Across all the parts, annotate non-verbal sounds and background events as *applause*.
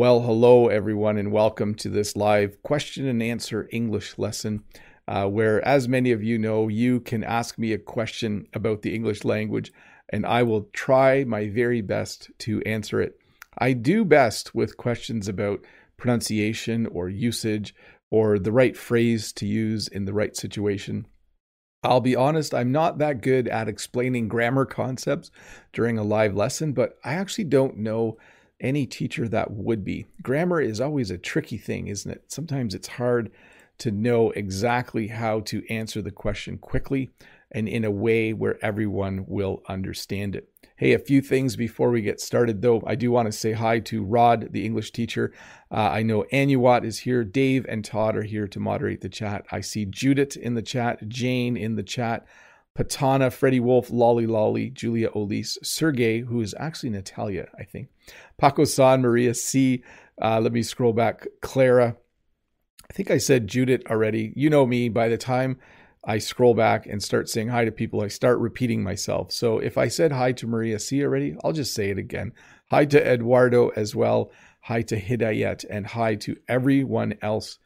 Well, hello everyone, and welcome to this live question and answer English lesson. Uh, where, as many of you know, you can ask me a question about the English language, and I will try my very best to answer it. I do best with questions about pronunciation or usage or the right phrase to use in the right situation. I'll be honest, I'm not that good at explaining grammar concepts during a live lesson, but I actually don't know any teacher that would be. Grammar is always a tricky thing, isn't it? Sometimes it's hard to know exactly how to answer the question quickly and in a way where everyone will understand it. Hey, a few things before we get started, though. I do want to say hi to Rod, the English teacher. Uh, I know Anuwat is here. Dave and Todd are here to moderate the chat. I see Judith in the chat, Jane in the chat, Patana, Freddie Wolf, Lolly Lolly, Julia Olise, Sergey, who is actually Natalia, I think, Paco San, Maria C. Uh, let me scroll back. Clara. I think I said Judith already. You know me. By the time I scroll back and start saying hi to people, I start repeating myself. So if I said hi to Maria C already, I'll just say it again. Hi to Eduardo as well. Hi to Hidayet and hi to everyone else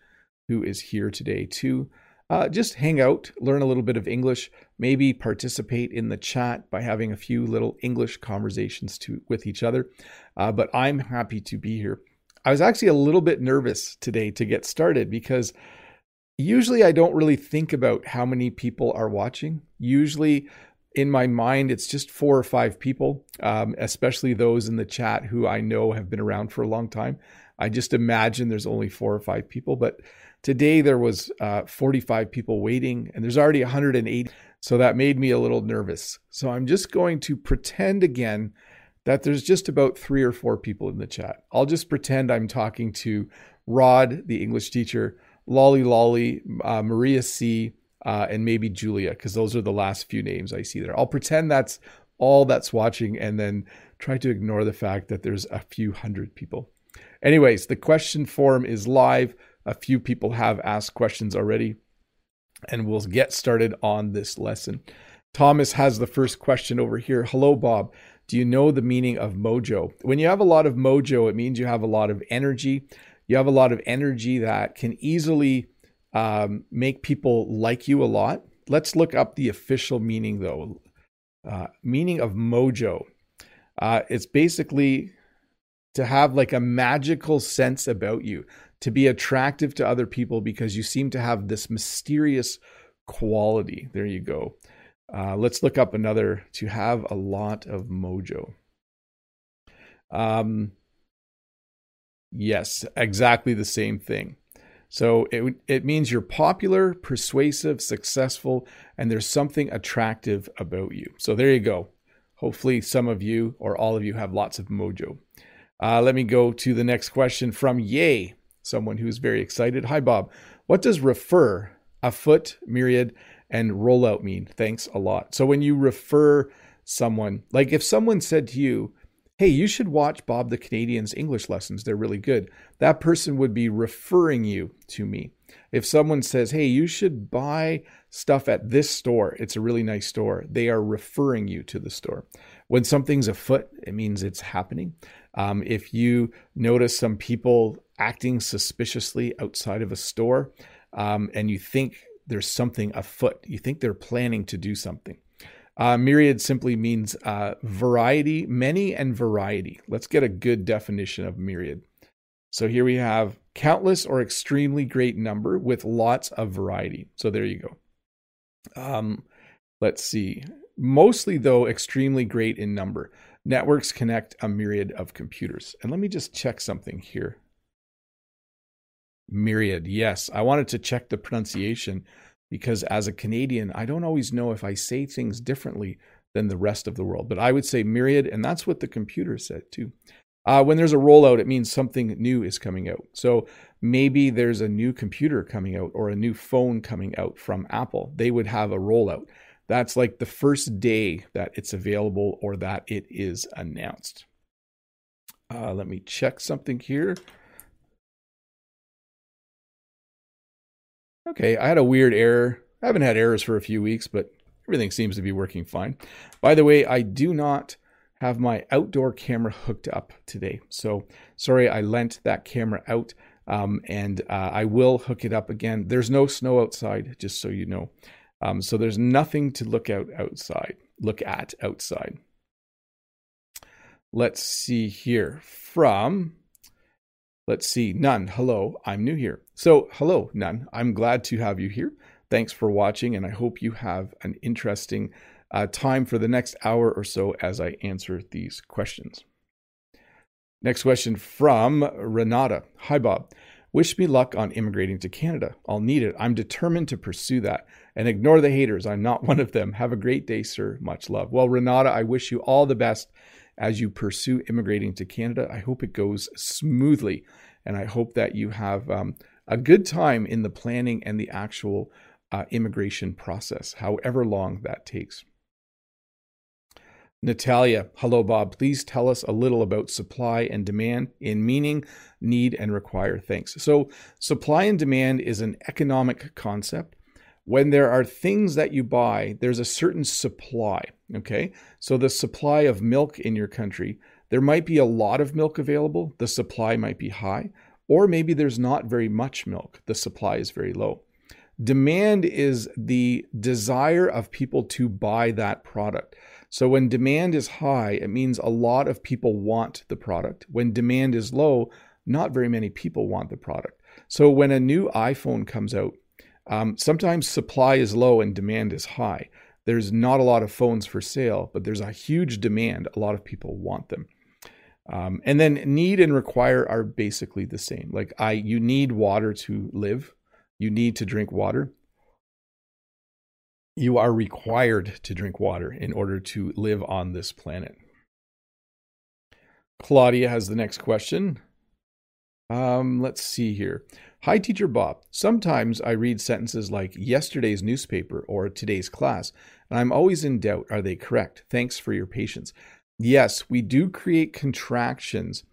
who is here today too. Uh, just hang out, learn a little bit of English, maybe participate in the chat by having a few little English conversations to, with each other. Uh, but I'm happy to be here. I was actually a little bit nervous today to get started because usually I don't really think about how many people are watching. Usually in my mind, it's just four or five people, um, especially those in the chat who I know have been around for a long time. I just imagine there's only four or five people, but today there was uh, 45 people waiting, and there's already 180. So that made me a little nervous. So I'm just going to pretend again that there's just about three or four people in the chat. I'll just pretend I'm talking to Rod, the English teacher, Lolly Lolly, uh, Maria C, uh, and maybe Julia, because those are the last few names I see there. I'll pretend that's all that's watching and then try to ignore the fact that there's a few hundred people. Anyways, the question form is live. A few people have asked questions already, and we'll get started on this lesson. Thomas has the first question over here. Hello, Bob. Do you know the meaning of mojo? When you have a lot of mojo, it means you have a lot of energy. You have a lot of energy that can easily um, make people like you a lot. Let's look up the official meaning, though. Uh, meaning of mojo. Uh, it's basically to have like a magical sense about you, to be attractive to other people because you seem to have this mysterious quality. There you go. Uh, let's look up another to have a lot of mojo. Um, yes, exactly the same thing. So it, it means you're popular, persuasive, successful, and there's something attractive about you. So there you go. Hopefully, some of you or all of you have lots of mojo. Uh, let me go to the next question from Yay, someone who's very excited. Hi, Bob. What does refer, a foot, myriad, and rollout mean? Thanks a lot. So when you refer someone, like if someone said to you, hey, you should watch Bob the Canadian's English lessons. They're really good. That person would be referring you to me. If someone says, hey, you should buy stuff at this store, it's a really nice store, they are referring you to the store. When something's afoot, it means it's happening. Um, if you notice some people acting suspiciously outside of a store um, and you think there's something afoot, you think they're planning to do something. Uh, myriad simply means uh, variety, many, and variety. Let's get a good definition of myriad. So here we have countless or extremely great number with lots of variety. So there you go. Um, let's see. Mostly, though, extremely great in number. Networks connect a myriad of computers. And let me just check something here. Myriad, yes. I wanted to check the pronunciation because as a Canadian, I don't always know if I say things differently than the rest of the world. But I would say myriad, and that's what the computer said too. Uh, when there's a rollout, it means something new is coming out. So maybe there's a new computer coming out or a new phone coming out from Apple. They would have a rollout. That's like the first day that it's available or that it is announced. Uh, let me check something here. Okay, I had a weird error. I haven't had errors for a few weeks, but everything seems to be working fine. By the way, I do not have my outdoor camera hooked up today. So sorry, I lent that camera out. Um, and uh, I will hook it up again. There's no snow outside, just so you know. Um, so there's nothing to look out outside, look at outside. Let's see here from, let's see, None. Hello, I'm new here. So, hello, None. I'm glad to have you here. Thanks for watching, and I hope you have an interesting uh, time for the next hour or so as I answer these questions. Next question from Renata. Hi, Bob. Wish me luck on immigrating to Canada. I'll need it. I'm determined to pursue that. And ignore the haters. I'm not *laughs* one of them. Have a great day, sir. Much love. Well, Renata, I wish you all the best as you pursue immigrating to Canada. I hope it goes smoothly. And I hope that you have um, a good time in the planning and the actual uh, immigration process, however long that takes. Natalia, hello, Bob. Please tell us a little about supply and demand in meaning, need, and require. Thanks. So, supply and demand is an economic concept. When there are things that you buy, there's a certain supply. Okay. So, the supply of milk in your country, there might be a lot of milk available, the supply might be high, or maybe there's not very much milk, the supply is very low. Demand is the desire of people to buy that product. So when demand is high, it means a lot of people want the product. When demand is low, not very many people want the product. So when a new iPhone comes out, um, sometimes supply is low and demand is high. There's not a lot of phones for sale, but there's a huge demand. A lot of people want them. Um, and then need and require are basically the same. Like I, you need water to live. You need to drink water you are required to drink water in order to live on this planet. Claudia has the next question. Um, let's see here. Hi, Teacher Bob. Sometimes I read sentences like yesterday's newspaper or today's class, and I'm always in doubt are they correct? Thanks for your patience. Yes, we do create contractions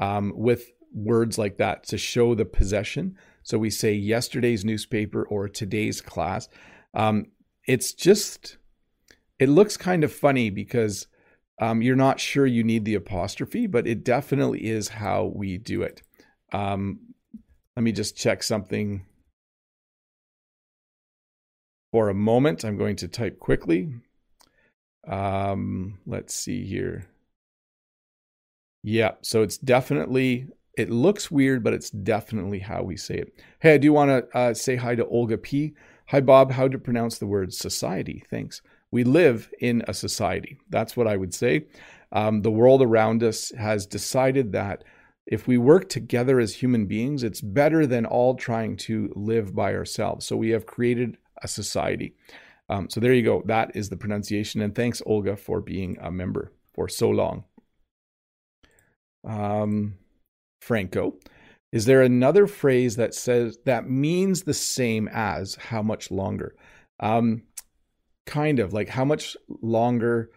um, with words like that to show the possession. So we say yesterday's newspaper or today's class. Um, it's just it looks kind of funny because um, you're not sure you need the apostrophe, but it definitely is how we do it. Um, let me just check something for a moment. I'm going to type quickly. Um, let's see here. Yeah, so it's definitely, it looks weird, but it's definitely how we say it. Hey, I do want to uh, say hi to Olga P. Hi, Bob. How to pronounce the word society? Thanks. We live in a society. That's what I would say. Um, the world around us has decided that if we work together as human beings, it's better than all trying to live by ourselves. So we have created a society. Um, so there you go. That is the pronunciation. And thanks, Olga, for being a member for so long. Um, Franco. Is there another phrase that says that means the same as how much longer? Um, kind of like how much longer?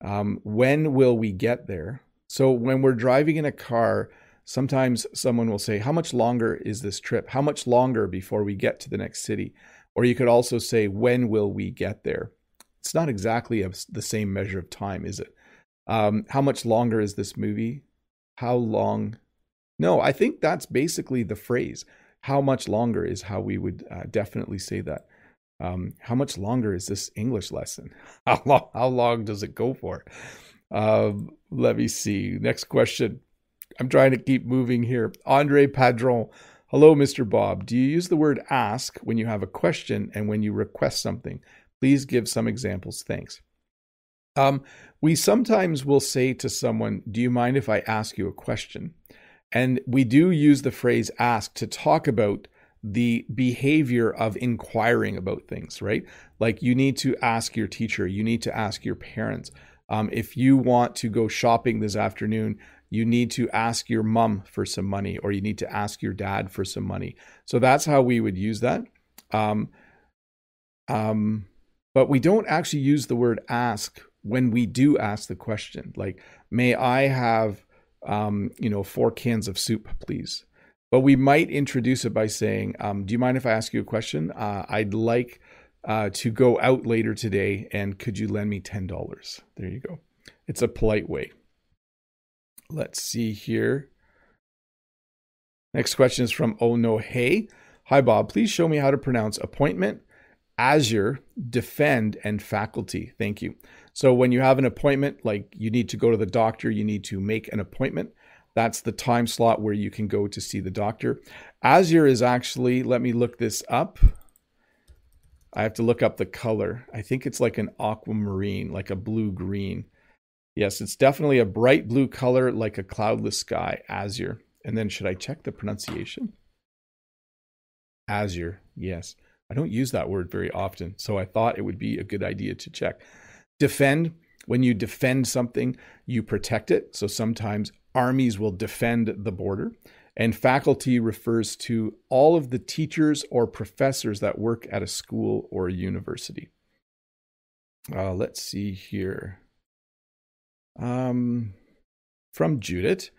Um, when will we get there? So when we're driving in a car, sometimes someone will say, How much longer is this trip? How much longer before we get to the next city? Or you could also say, When will we get there? It's not exactly a, the same measure of time, is it? Um, how much longer is this movie? How long no, I think that's basically the phrase. How much longer is how we would uh, definitely say that. Um, how much longer is this English lesson? *laughs* How long, how long does it go for? Uh, let me see. Next question. I'm trying to keep moving here. Andre Padron. Hello, Mr. Bob. Do you use the word ask when you have a question and when you request something? Please give some examples. Thanks. Um, we sometimes will say to someone, Do you mind if I ask you a question? And we do use the phrase ask to talk about the behavior of inquiring about things, right? Like you need to ask your teacher, you need to ask your parents. Um, if you want to go shopping this afternoon, you need to ask your mom for some money or you need to ask your dad for some money. So that's how we would use that. Um, um, but we don't actually use the word ask when we do ask the question. Like, may I have um, you know, four cans of soup, please. But we might introduce it by saying, um, do you mind if I ask you a question? Uh, I'd like uh, to go out later today, and could you lend me $10? There you go. It's a polite way. Let's see here. Next question is from Oh No Hey. Hi Bob, please show me how to pronounce appointment, Azure, defend, and faculty. Thank you. So when you have an appointment, like you need to go to the doctor, you need to make an appointment. That's the time slot where you can go to see the doctor. Azure is actually, let me look this up. I have to look up the color. I think it's like an aquamarine, like a blue green. Yes, it's definitely a bright blue color like a cloudless sky, azure. And then should I check the pronunciation? Azure, yes. I don't use that word very often, so I thought it would be a good idea to check. Defend, when you defend something, you protect it. So sometimes armies will defend the border. And faculty refers to all of the teachers or professors that work at a school or a university. Uh, let's see here. Um, from Judith.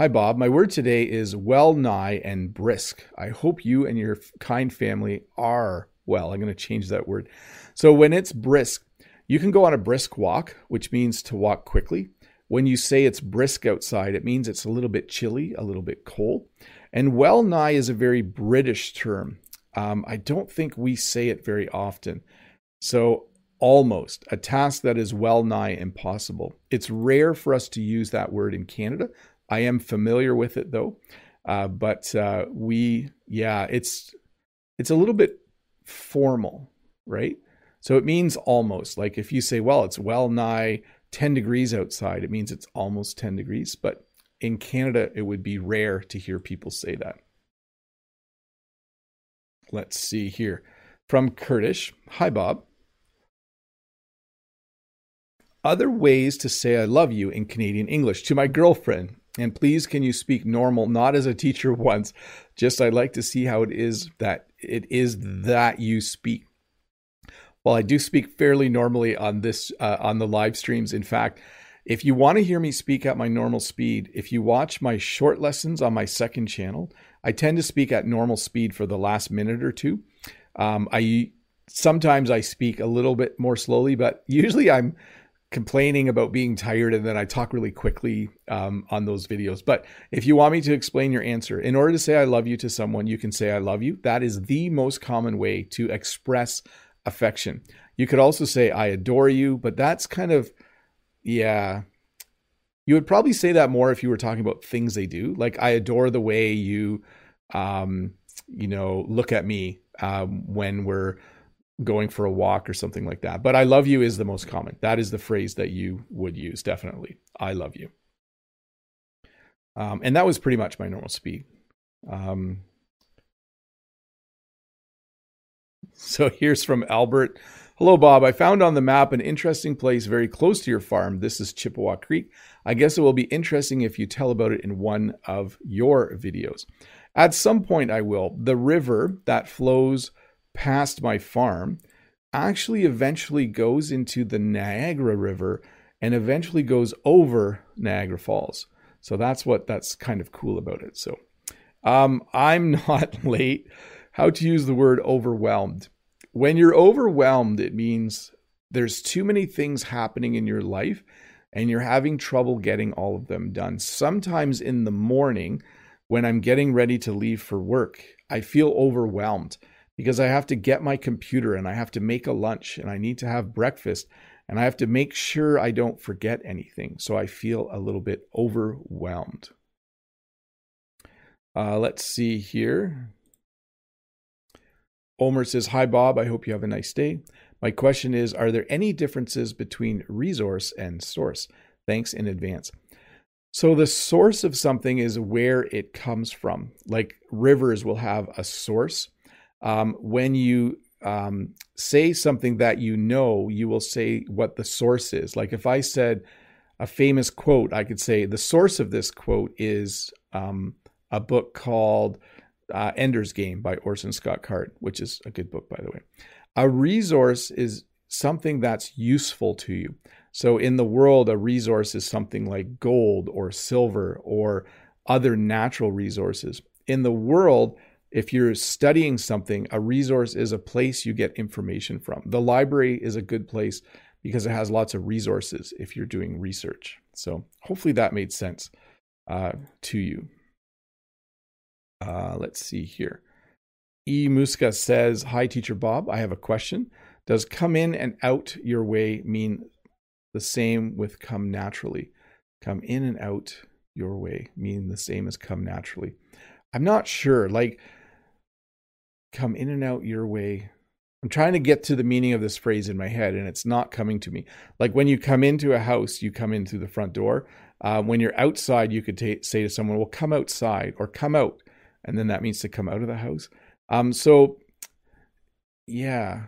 Hi, Bob. My word today is well nigh and brisk. I hope you and your kind family are well. I'm going to change that word. So, when it's brisk, you can go on a brisk walk, which means to walk quickly. When you say it's brisk outside, it means it's a little bit chilly, a little bit cold. And well nigh is a very British term. Um, I don't think we say it very often. So, almost a task that is well nigh impossible. It's rare for us to use that word in Canada. I am familiar with it though, uh, but uh, we, yeah, it's it's a little bit formal, right? So it means almost. Like if you say, well, it's well nigh 10 degrees outside, it means it's almost 10 degrees. But in Canada, it would be rare to hear people say that. Let's see here. From Kurdish Hi, Bob. Other ways to say I love you in Canadian English to my girlfriend. And please, can you speak normal, not as a teacher *laughs* once? Just I'd like to see how it is that it is that you speak. Well, I do speak fairly normally on this uh, on the live streams. In fact, if you want to hear me speak at my normal speed, if you watch my short lessons on my second channel, I tend to speak at normal speed for the last minute or two. Um, I sometimes I speak a little bit more slowly, but usually I'm complaining about being tired and then I talk really quickly um, on those videos. But if you want me to explain your answer, in order to say I love you to someone, you can say I love you. That is the most common way to express affection. You could also say, I adore you, but that's kind of, yeah. You would probably say that more if you were talking about things they do. Like, I adore the way you, um, you know, look at me um, when we're going for a walk or something like that. But I love you is the most common. That is the phrase that you would use, definitely. I love you. Um, and that was pretty much my normal speed. Um, So *laughs* here's from Albert. Hello, Bob. I found on the map an interesting place very close to your farm. This is Chippewa Creek. I guess it will be interesting if you tell about it in one of your videos. At some point, I will. The river that flows past my farm actually eventually goes into the Niagara River and eventually goes over Niagara Falls. So that's what that's kind of cool about it. So um, I'm *laughs* not late how to use the word overwhelmed. When you're overwhelmed, it means there's too many things happening in your life and you're having trouble getting all of them done. Sometimes in the morning, when I'm getting ready to leave for work, I feel overwhelmed because I have to get my computer and I have to make a lunch and I need to have breakfast and I have to make sure I don't forget anything. So I feel a little bit overwhelmed. Uh, let's see here. Omer says, Hi, Bob. I hope you have a nice day. My question is Are there any differences between resource and source? Thanks in advance. So, the source of something is where it comes from. Like rivers will have a source. Um, when you um, say something that you know, you will say what the source is. Like if I said a famous quote, I could say the source of this quote is um, a book called uh, Ender's Game by Orson Scott Card, which is a good book, by the way. A resource is something that's useful to you. So in the world, a resource is something like gold or silver or other natural resources. In the world, if you're studying something, a resource is a place you get information from. The library is a good place because it has lots of resources if you're doing research. So hopefully that made sense uh, to you. Uh, let's see here. E. Muska says, Hi, Teacher Bob. I have a question. Does come in and out your way mean the same with come naturally? Come in and out your way mean the same as come naturally. I'm not sure. Like, come in and out your way. I'm trying to get to the meaning of this phrase in my head, and it's not coming to me. Like when you come into a house, you come in through the front door. Uh, when you're outside, you could t- say to someone, "Well, come outside," or "Come out," and then that means to come out of the house. Um, so, yeah,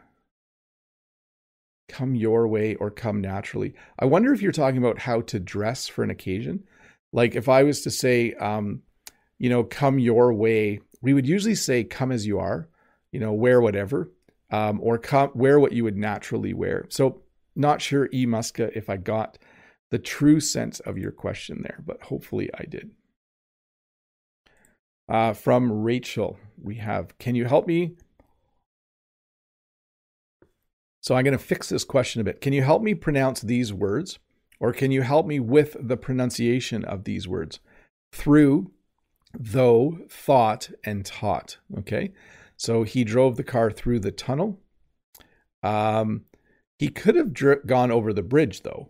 come your way or come naturally. I wonder if you're talking about how to dress for an occasion. Like if I was to say, um, you know, come your way, we would usually say, come as you are, you know, wear whatever, um, or come, wear what you would naturally wear. So, not sure, E. Muska, if I got the true sense of your question there, but hopefully I did. Uh, from Rachel, we have, can you help me? So I'm going to fix this question a bit. Can you help me pronounce these words? Or can you help me with the pronunciation of these words? Through, though, thought, and taught. Okay. So he drove the car through the tunnel. Um, he could have dri- gone over the bridge, though,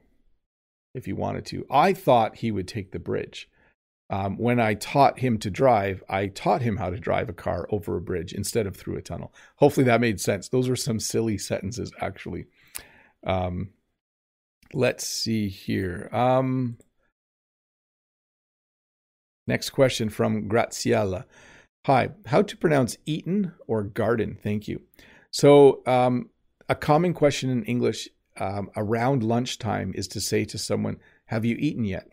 if he wanted to. I thought he would take the bridge. Um, when I taught him to drive, I taught him how to drive a car over a bridge instead of through a tunnel. Hopefully that made sense. Those were some silly sentences, actually. Um, let's see here. Um, next question from Graziella. Hi, how to pronounce eaten or garden? Thank you. So, um, a common question in English um, around lunchtime is to say to someone, Have you eaten yet?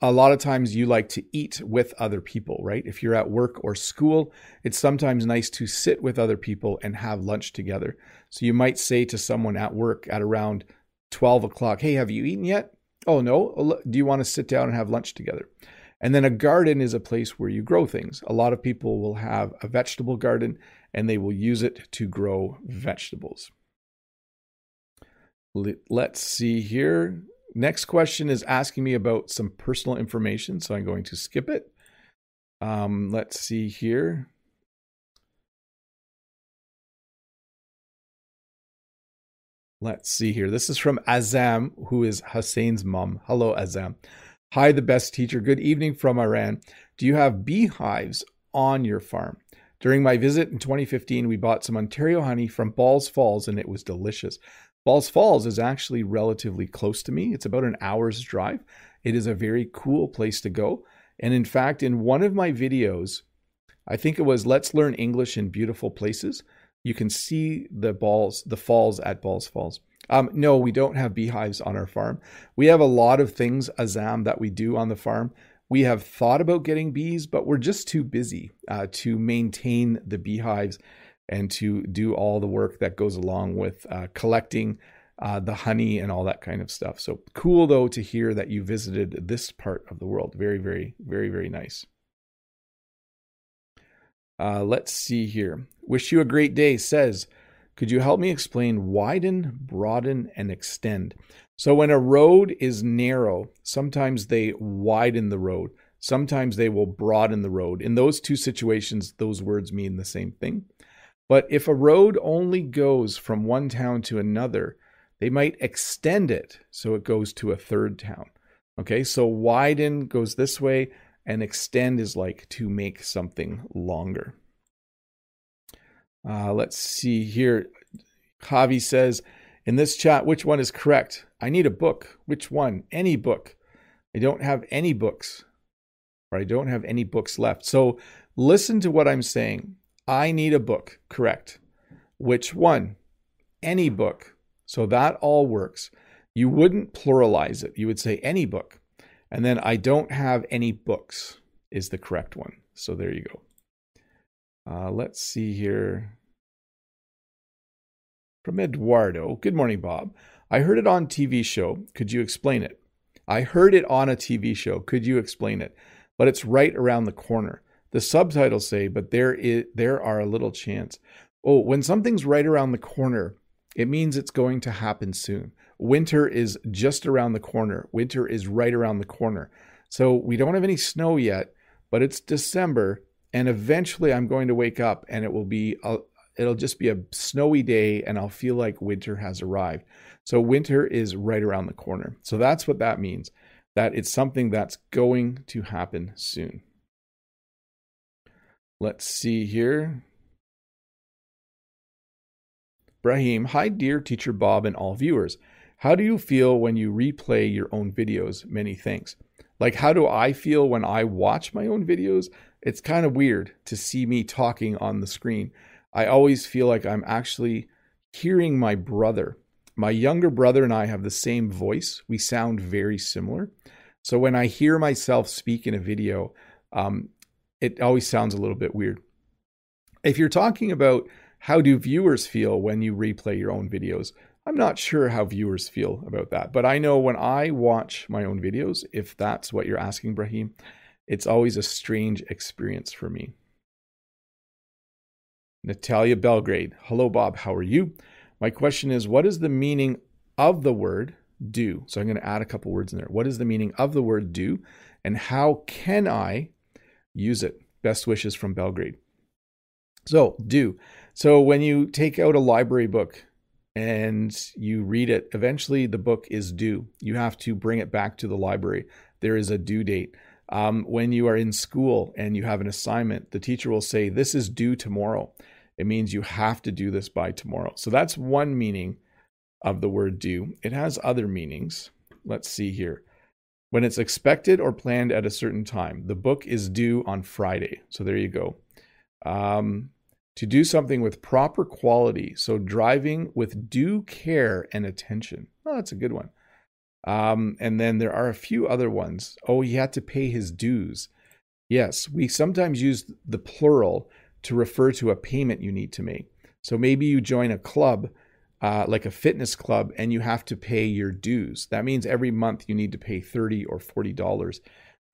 A lot of times you like to eat with other people, right? If you're at work or school, it's sometimes nice to sit with other people and have lunch together. So you might say to someone at work at around 12 o'clock, Hey, have you eaten yet? Oh, no. Do you want to sit down and have lunch together? And then a garden is a place where you grow things. A lot of people will have a vegetable garden and they will use it to grow vegetables. Let's see here. Next question is asking me about some personal information, so I'm going to skip it. Um, let's see here. Let's see here. This is from Azam, who is Hussein's mom. Hello, Azam. Hi, the best teacher. Good evening from Iran. Do you have beehives on your farm? During my visit in 2015, we bought some Ontario honey from Balls Falls and it was delicious. Balls Falls is actually relatively close to me. It's about an hour's drive. It is a very cool place to go. And in fact, in one of my videos, I think it was Let's Learn English in Beautiful Places, you can see the balls, the falls at Balls Falls. Um, no, we don't have beehives on our farm. We have a lot of things, Azam, that we do on the farm. We have thought about getting bees, but we're just too busy uh, to maintain the beehives and to do all the work that goes along with uh, collecting uh, the honey and all that kind of stuff. So cool, though, to hear that you visited this part of the world. Very, very, very, very nice. Uh, let's see here. Wish you a great day says, could you help me explain widen, broaden, and extend? So, when a road is narrow, sometimes they widen the road, sometimes they will broaden the road. In those two situations, those words mean the same thing. But if a road only goes from one town to another, they might extend it so it goes to a third town. Okay, so widen goes this way, and extend is like to make something longer. Uh, let's see here. Javi says, in this chat, which one is correct? I need a book. Which one? Any book. I don't have any books, or I don't have any books left. So listen to what I'm saying. I need a book. Correct. Which one? Any book. So that all works. You wouldn't pluralize it. You would say any book. And then I don't have any books is the correct one. So there you go. Uh, let's see here. From Eduardo. Good morning, Bob. I heard it on TV show. Could you explain it? I heard it on a TV show. Could you explain it? But it's right around the corner. The subtitles say, but there is there are a little chance. Oh, when something's right around the corner, it means it's going to happen soon. winter is just around the corner. Winter is right around the corner. So we don't have any snow yet, but it's December and eventually I'm going to wake up and it will be a, it'll just be a snowy day and I'll feel like winter has arrived. So winter is right around the corner. So that's what that means. That it's something that's going to happen soon. Let's see here. Brahim, hi, dear teacher Bob and all viewers. How do you feel when you replay your own videos? Many thanks. Like, how do I feel when I watch my own videos? It's kind of weird to see me talking on the screen. I always feel like I'm actually hearing my brother. My younger brother and I have the same voice. We sound very similar. So when I hear myself speak in a video, um, it always sounds a little bit weird. If you're talking about how do viewers feel when you replay your own videos, I'm not sure how viewers feel about that, but I know when I watch my own videos, if that's what you're asking, Brahim, it's always a strange experience for me. Natalia Belgrade. Hello, Bob. How are you? My question is what is the meaning of the word do? So I'm going to add a couple words in there. What is the meaning of the word do? And how can I use it? Best wishes from Belgrade. So, do. So when you take out a library book and you read it, eventually the book is due. You have to bring it back to the library. There is a due date. Um, when you are in school and you have an assignment, the teacher will say, This is due tomorrow. It means you have to do this by tomorrow. So that's one meaning of the word due. It has other meanings. Let's see here. When it's expected or planned at a certain time, the book is due on Friday. So there you go. Um, to do something with proper quality. So driving with due care and attention. Oh, that's a good one. Um, and then there are a few other ones. Oh, he had to pay his dues. Yes, we sometimes use the plural to refer to a payment you need to make. So maybe you join a club, uh, like a fitness club, and you have to pay your dues. That means every month you need to pay thirty or forty dollars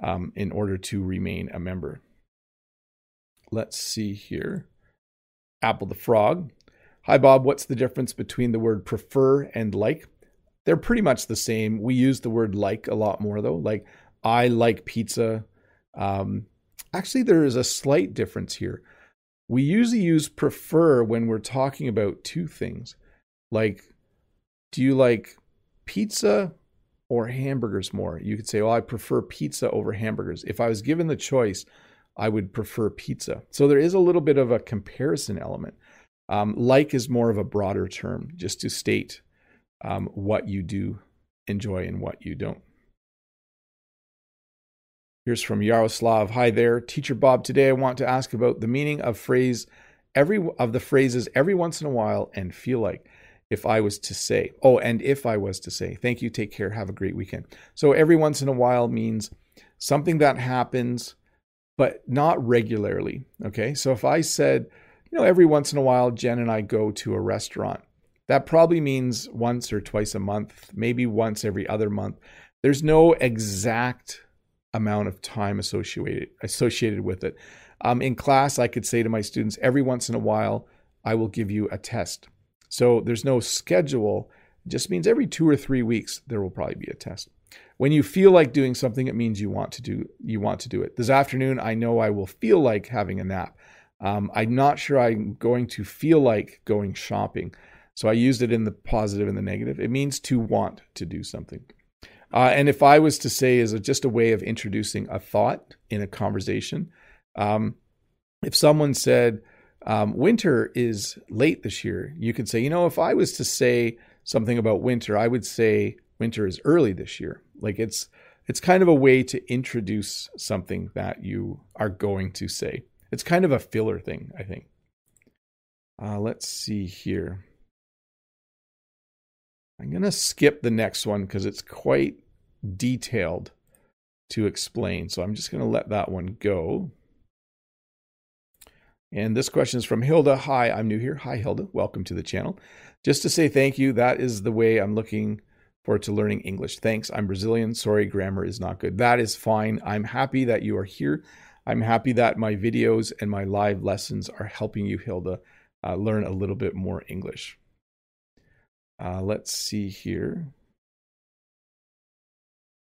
um, in order to remain a member. Let's see here. Apple the Frog. Hi, Bob. What's the difference between the word prefer and like? They're pretty much the same. We use the word like a lot more, though. Like, I like pizza. Um, actually, there is a slight difference here. We usually use prefer when we're talking about two things. Like, do you like pizza or hamburgers more? You could say, oh, I prefer pizza over hamburgers. If I was given the choice, I would prefer pizza. So there is a little bit of a comparison element. Um, like is more of a broader term, just to state um, what you do enjoy and what you don't. Here's from Yaroslav. Hi there, Teacher Bob. Today I want to ask about the meaning of phrase every of the phrases every once in a while and feel like if I was to say. Oh, and if I was to say. Thank you. Take care. Have a great weekend. So every once in a while means something that happens but not regularly. Okay. So if I said, you know, every once in a while, Jen and I go to a restaurant, that probably means once or twice a month, maybe once every other month. There's no exact amount of time associated associated with it. Um, in class, I could say to my students, every once in a while, I will give you a test. So there's no schedule. It just means every two or three weeks there will probably be a test. When you feel like doing something, it means you want to do you want to do it. This afternoon, I know I will feel like having a nap. Um, I'm not sure I'm going to feel like going shopping. So I used it in the positive and the negative. It means to want to do something. Uh, and if I was to say, as a, just a way of introducing a thought in a conversation, um, if someone said, um, winter is late this year, you could say, you know, if I was to say something about winter, I would say winter is early this year. Like it's it's kind of a way to introduce something that you are going to say. It's kind of a filler thing, I think. Uh, let's see here. I'm going to skip the next one because it's quite detailed to explain. So I'm just going to let that one go. And this question is from Hilda. Hi, I'm new here. Hi, Hilda. Welcome to the channel. Just to say thank you. That is the way I'm looking forward to learning English. Thanks. I'm Brazilian. Sorry, grammar is not good. That is fine. I'm happy that you are here. I'm happy that my videos and my live lessons are helping you, Hilda, uh, learn a little bit more English. Uh, let's see here.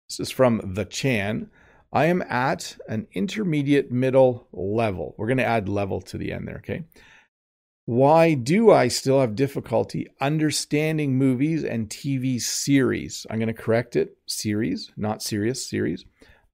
This is from the Chan. I am at an intermediate middle level. We're going to add level to the end there, okay? Why do I still have difficulty understanding movies and TV series? I'm going to correct it series, not serious, series.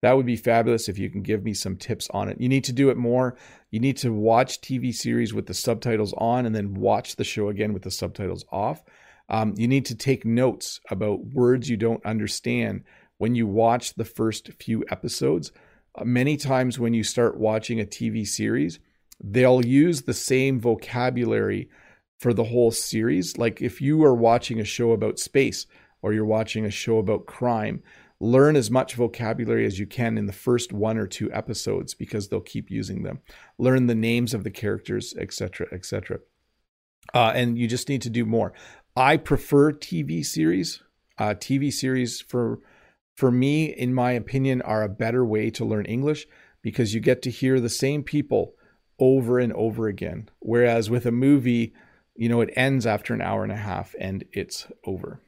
That would be fabulous if you can give me some tips on it. You need to do it more. You need to watch TV series with the subtitles on and then watch the show again with the subtitles off. Um, you need to take notes about words you don't understand when you watch the first few episodes. Uh, many times when you start watching a TV series, they'll use the same vocabulary for the whole series. Like if you are watching a show about space or you're watching a show about crime, learn as much vocabulary as you can in the first one or two episodes because they'll keep using them. Learn the names of the characters, etc., etc. Uh, and you just need to do more. I prefer TV series. Uh, TV series for for me, in my opinion, are a better way to learn English because you get to hear the same people over and over again. Whereas with a movie, you know, it ends after an hour and a half and it's over.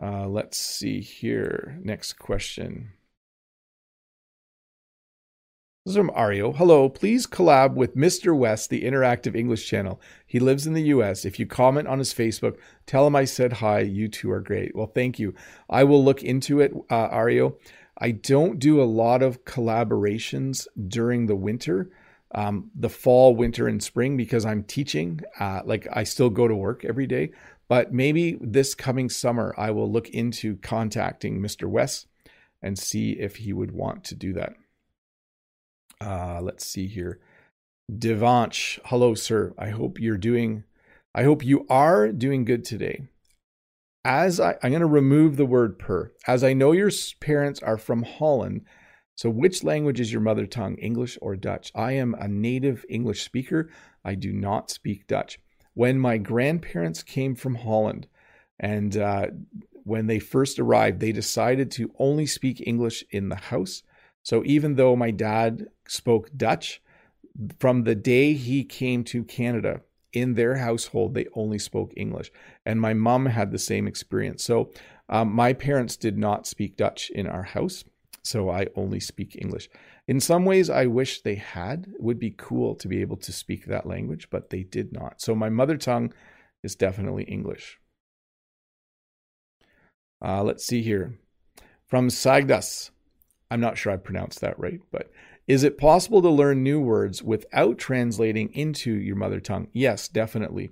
Uh, let's see here. Next question. This is from Ario. Hello, please collab with Mr. West, the interactive English channel. He lives in the US. If you comment on his Facebook, tell him I said hi. You two are great. Well, thank you. I will look into it, uh, Ario. I don't do a lot of collaborations during the winter, um, the fall, winter, and spring because I'm teaching. Uh, like I still go to work every day, but maybe this coming summer I will look into contacting Mr. West and see if he would want to do that. Uh, let's see here. Devanch, hello, sir. I hope you're doing, I hope you are doing good today. As I, I'm going to remove the word per. As I know your parents are from Holland, so which language is your mother tongue, English or Dutch? I am a native English speaker. I do not speak Dutch. When my grandparents came from Holland, and uh, when they first arrived, they decided to only speak English in the house. So even though my dad spoke Dutch, from the day he came to Canada, in their household, they only spoke English. And my mom had the same experience. So um, my parents did not speak Dutch in our house. So I only speak English. In some ways, I wish they had. It would be cool to be able to speak that language, but they did not. So my mother tongue is definitely English. Uh, let's see here. From Sagdas. I'm not sure I pronounced that right, but is it possible to learn new words without translating into your mother tongue? Yes, definitely.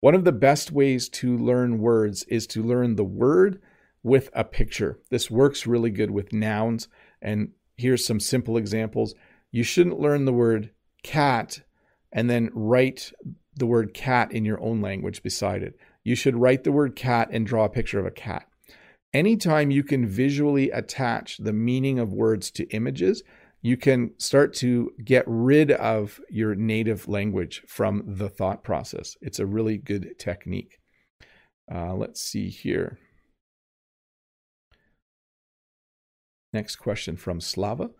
One of the best ways to learn words is to learn the word with a picture. This works really good with nouns. And here's some simple examples. You shouldn't learn the word cat and then write the word cat in your own language beside it. You should write the word cat and draw a picture of a cat. Anytime you can visually attach the meaning of words to images, you can start to get rid of your native language from the thought process. It's a really good technique. Uh, let's see here. Next question from Slava.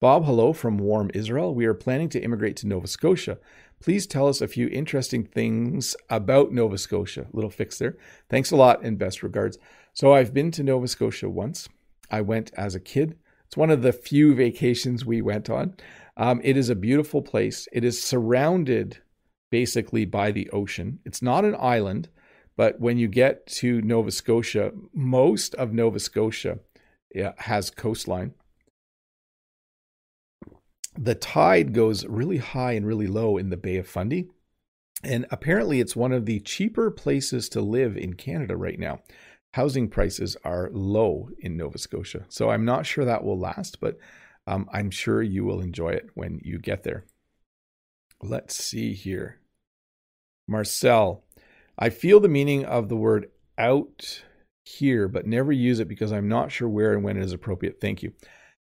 Bob, hello from warm Israel. We are planning to immigrate to Nova Scotia. Please tell us a few interesting things about Nova Scotia. Little fix there. Thanks a lot and best regards. So I've been to Nova Scotia once. I went as a kid. It's one of the few vacations we went on. Um, it is a beautiful place. It is surrounded basically by the ocean. It's not an island, but when you get to Nova Scotia, most of Nova Scotia has coastline. The tide goes really high and really low in the Bay of Fundy. And apparently, it's one of the cheaper places to live in Canada right now housing prices are low in Nova Scotia. So I'm not sure that will last, but um, I'm sure you will enjoy it when you get there. Let's see here. Marcel, I feel the meaning of the word out here, but never use it because I'm not sure where and when it is appropriate. Thank you.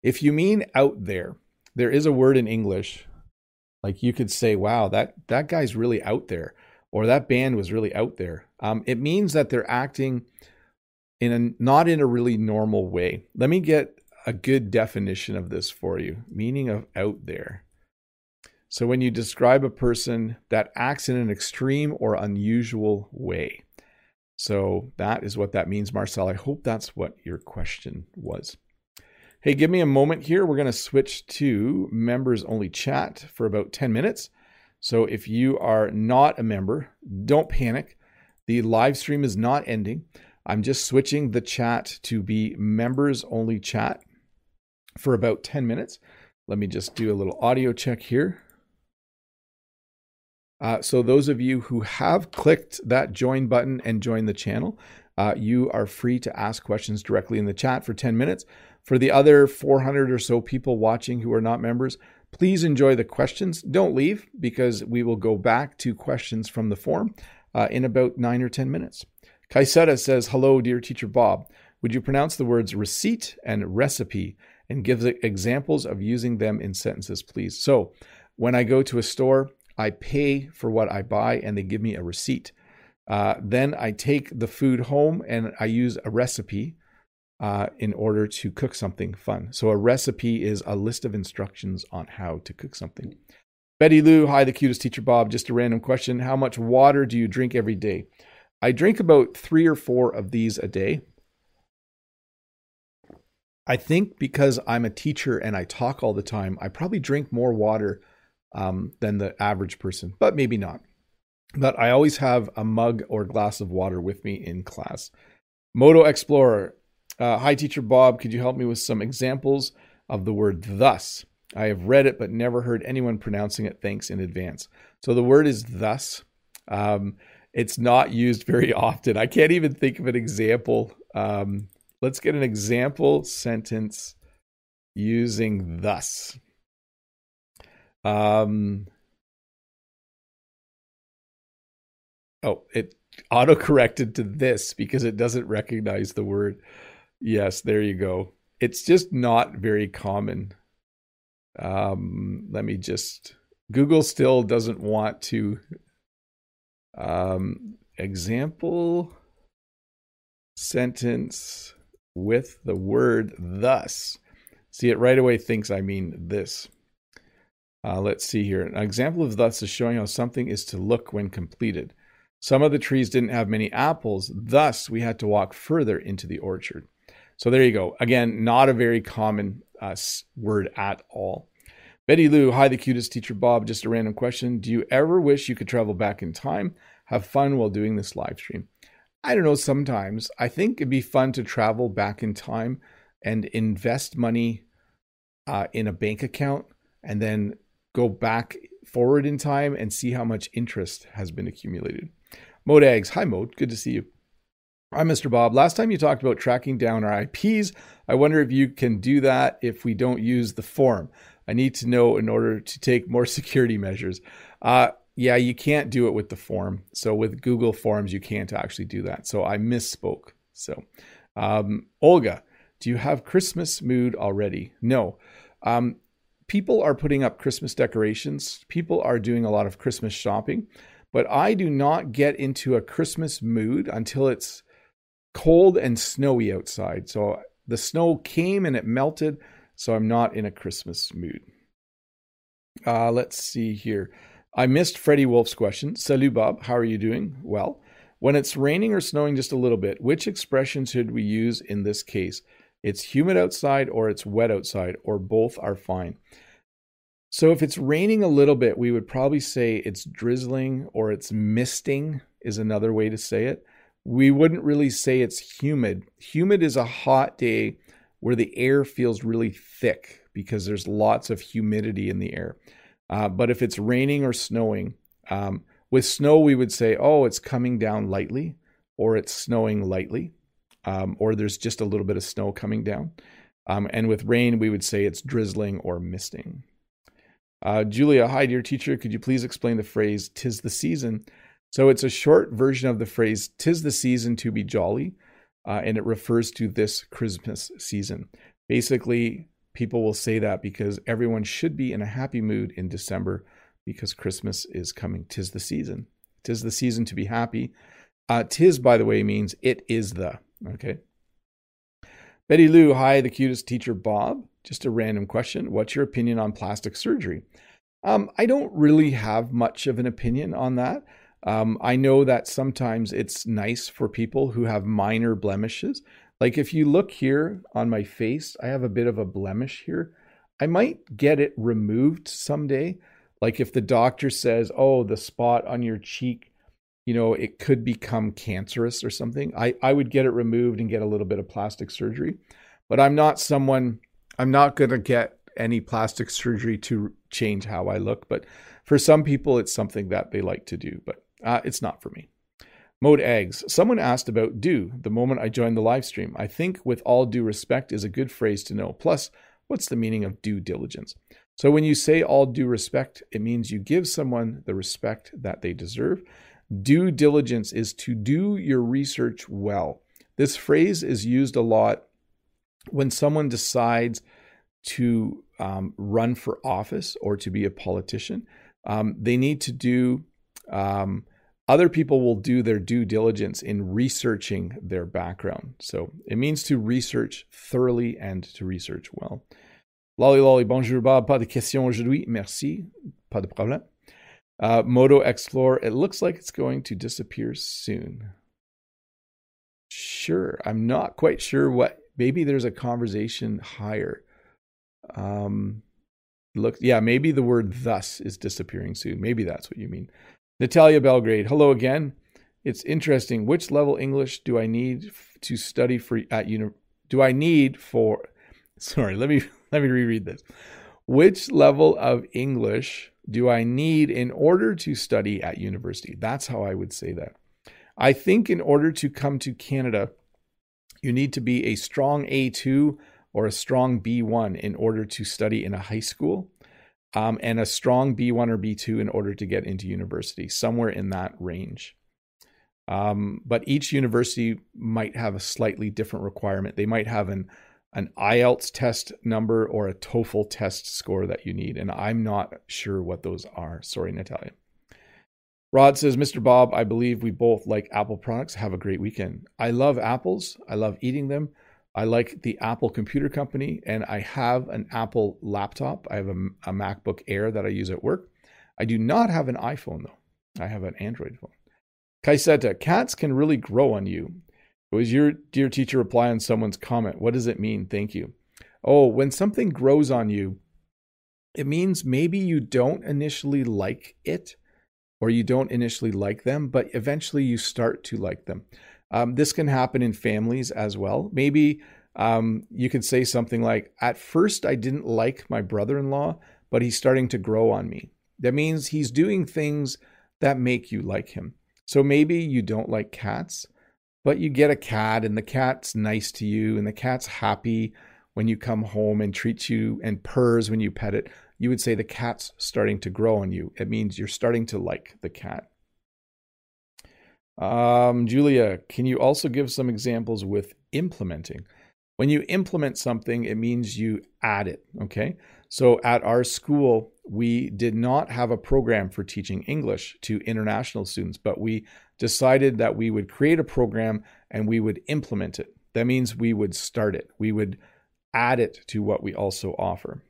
If you mean out there, there is a word in English. Like you could say, wow, that, that guy's really out there, or that band was really out there. Um, it means that they're acting in a not in a really normal way. Let me get a good definition of this for you. Meaning of out there. So when you describe a person that acts in an extreme or unusual way. So that is what that means, Marcel. I hope that's what your question was. Hey, give me a moment here. We're going to switch to members only chat for about 10 minutes. So if you are not a member, don't panic. The live stream is not ending. I'm just switching the chat to be members only chat for about 10 minutes. Let me just do a little audio check here. Uh, so, those of you who have clicked that join button and join the channel, uh, you are free to ask questions directly in the chat for 10 minutes. For the other 400 or so people watching who are not members, please enjoy the questions. Don't leave because we will go back to questions from the forum uh, in about nine or 10 minutes. Kaiseta says, Hello, dear teacher Bob. Would you pronounce the words receipt and recipe and give examples of using them in sentences, please? So, when I go to a store, I pay for what I buy and they give me a receipt. Uh, then I take the food home and I use a recipe uh, in order to cook something fun. So, a recipe is a list of instructions on how to cook something. Betty Lou, hi, the cutest teacher Bob. Just a random question. How much water do you drink every day? I drink about three or four of these a day. I think because I'm a teacher and I talk all the time, I probably drink more water um, than the average person, but maybe not. But I always have a mug or glass of water with me in class. Moto Explorer, uh, hi, teacher Bob. Could you help me with some examples of the word thus? I have read it, but never heard anyone pronouncing it. Thanks in advance. So the word is thus. Um, it's not used very often. I can't even think of an example. Um, let's get an example sentence using thus. Um, oh, it auto corrected to this because it doesn't recognize the word. Yes, there you go. It's just not very common. Um, let me just. Google still doesn't want to. Um, example sentence with the word thus. See, it right away thinks I mean this. Uh, let's see here. An example of thus is showing how something is to look when completed. Some of the trees didn't have many apples, thus, we had to walk further into the orchard. So there you go. Again, not a very common uh, word at all. Betty Lou, hi, the cutest teacher Bob. Just a random question. Do you ever wish you could travel back in time? Have fun while doing this live stream. I don't know, sometimes. I think it'd be fun to travel back in time and invest money uh, in a bank account and then go back forward in time and see how much interest has been accumulated. Modags, hi Mode, good to see you. Hi, Mr. Bob. Last time you talked about tracking down our IPs. I wonder if you can do that if we don't use the form. I need to know in order to take more *laughs* security measures. Uh, yeah, you can't do it with the form. So with Google Forms, you can't actually do that. So I misspoke. So, um, Olga, do you have Christmas mood already? No. Um, people are putting up Christmas decorations, people are doing a lot of Christmas shopping, but I do not get into a Christmas mood until it's cold and snowy outside. So the snow came and it melted, so I'm not in a Christmas mood. Uh, let's see here. I missed Freddie Wolf's question. Salut, Bob. How are you doing? Well, when it's raining or snowing just a little bit, which expression should we use in this case? It's humid outside or it's wet outside, or both are fine. So if it's raining a little bit, we would probably say it's drizzling or it's misting, is another way to say it. We wouldn't really say it's humid. Humid is a hot day where the air feels really thick because there's lots of humidity in the air. Uh, but if it's raining or snowing, um, with snow, we would say, oh, it's coming down lightly, or it's snowing lightly um, or there's just a little bit of snow coming down. Um, and with rain, we would say it's drizzling or misting. Uh, Julia, hi, dear teacher. Could you please explain the phrase "tis the season"? So it's a short version of the phrase "tis the season to be jolly," uh, and it refers to this Christmas season. Basically, people will say that because everyone should be in a happy mood in December because Christmas is coming. Tis the season. Tis the season to be happy. Uh, tis, by the way, means it is the. Okay. Betty Lou, hi, the cutest teacher Bob. Just a random question. What's your opinion on plastic surgery? Um, I don't really have much of an opinion on that. Um, I know that sometimes it's nice for people who have minor blemishes. Like if you look here on my face, I have a bit of a blemish here. I might get it removed someday. Like if the doctor says, oh, the spot on your cheek, you know, it could become cancerous or something, I, I would get it removed and get a little bit of plastic surgery. But I'm not someone, I'm not going to get any plastic surgery to change how I look. But for some people, it's something that they like to do. But uh, it's not for me. Mode eggs. Someone asked about do the moment I joined the live stream. I think with all due respect is a good phrase to know. Plus, what's the meaning of due diligence? So when you say all due respect, it means you give someone the respect that they deserve. Due diligence is to do your research well. This phrase is used a lot when someone decides to um, run for office or to be a politician. Um, they need to do um, other people will do their due diligence in researching their background. So it means to research thoroughly and to research well. Lolly Lolly, bonjour Bob, pas de questions aujourd'hui, merci, pas de problème. Uh, Moto Explore, it looks like it's going to disappear soon. Sure, I'm not quite sure what, maybe there's a conversation higher. Um, look, yeah, maybe the word thus is disappearing soon. Maybe that's what you mean. Natalia Belgrade, hello again. It's interesting. Which level English do I need to study for at uni? Do I need for? *laughs* Sorry, let me *laughs* let me reread this. Which level of English do I need in order to study at university? That's how I would say that. I think in order to come to Canada, you need to be a strong A2 or a strong B1 in order to study in a high school um, and a strong B1 or B2 in order to get into university, somewhere in that range. Um, but each university might have a slightly different requirement. They might have an an IELTS test number or a TOEFL test score that you need, and I'm not sure what those are. Sorry, Natalia. Rod says, Mr. Bob, I believe we both like Apple products. Have a great weekend. I love apples. I love eating them. I like the Apple Computer Company, and I have an Apple laptop. I have a, a, MacBook Air that I use at work. I do not have an iPhone, though. I have an Android phone. Kaiseta, cats can really grow on you. Was your dear teacher reply on someone's comment? What does it mean? Thank you. Oh, when something grows on you, it means maybe you don't initially like it or you don't initially like them, but eventually you start to like them. Um, this can happen in families as well. Maybe um, you could say something like, At first, I didn't like my brother in law, but he's starting to grow on me. That means he's doing things that make you like him. So maybe you don't like cats, but you get a cat and the cat's nice to you and the cat's happy when you come home and treats you and purrs when you pet it. You would say the cat's starting to grow on you. It means you're starting to like the cat. Um, Julia, can you also give some examples with implementing? When you implement something, it means you add it. Okay. So at our school, we did not have a program for teaching English to international students, but we decided that we would create a program and we would implement it. That means we would start it, we would add it to what we also offer.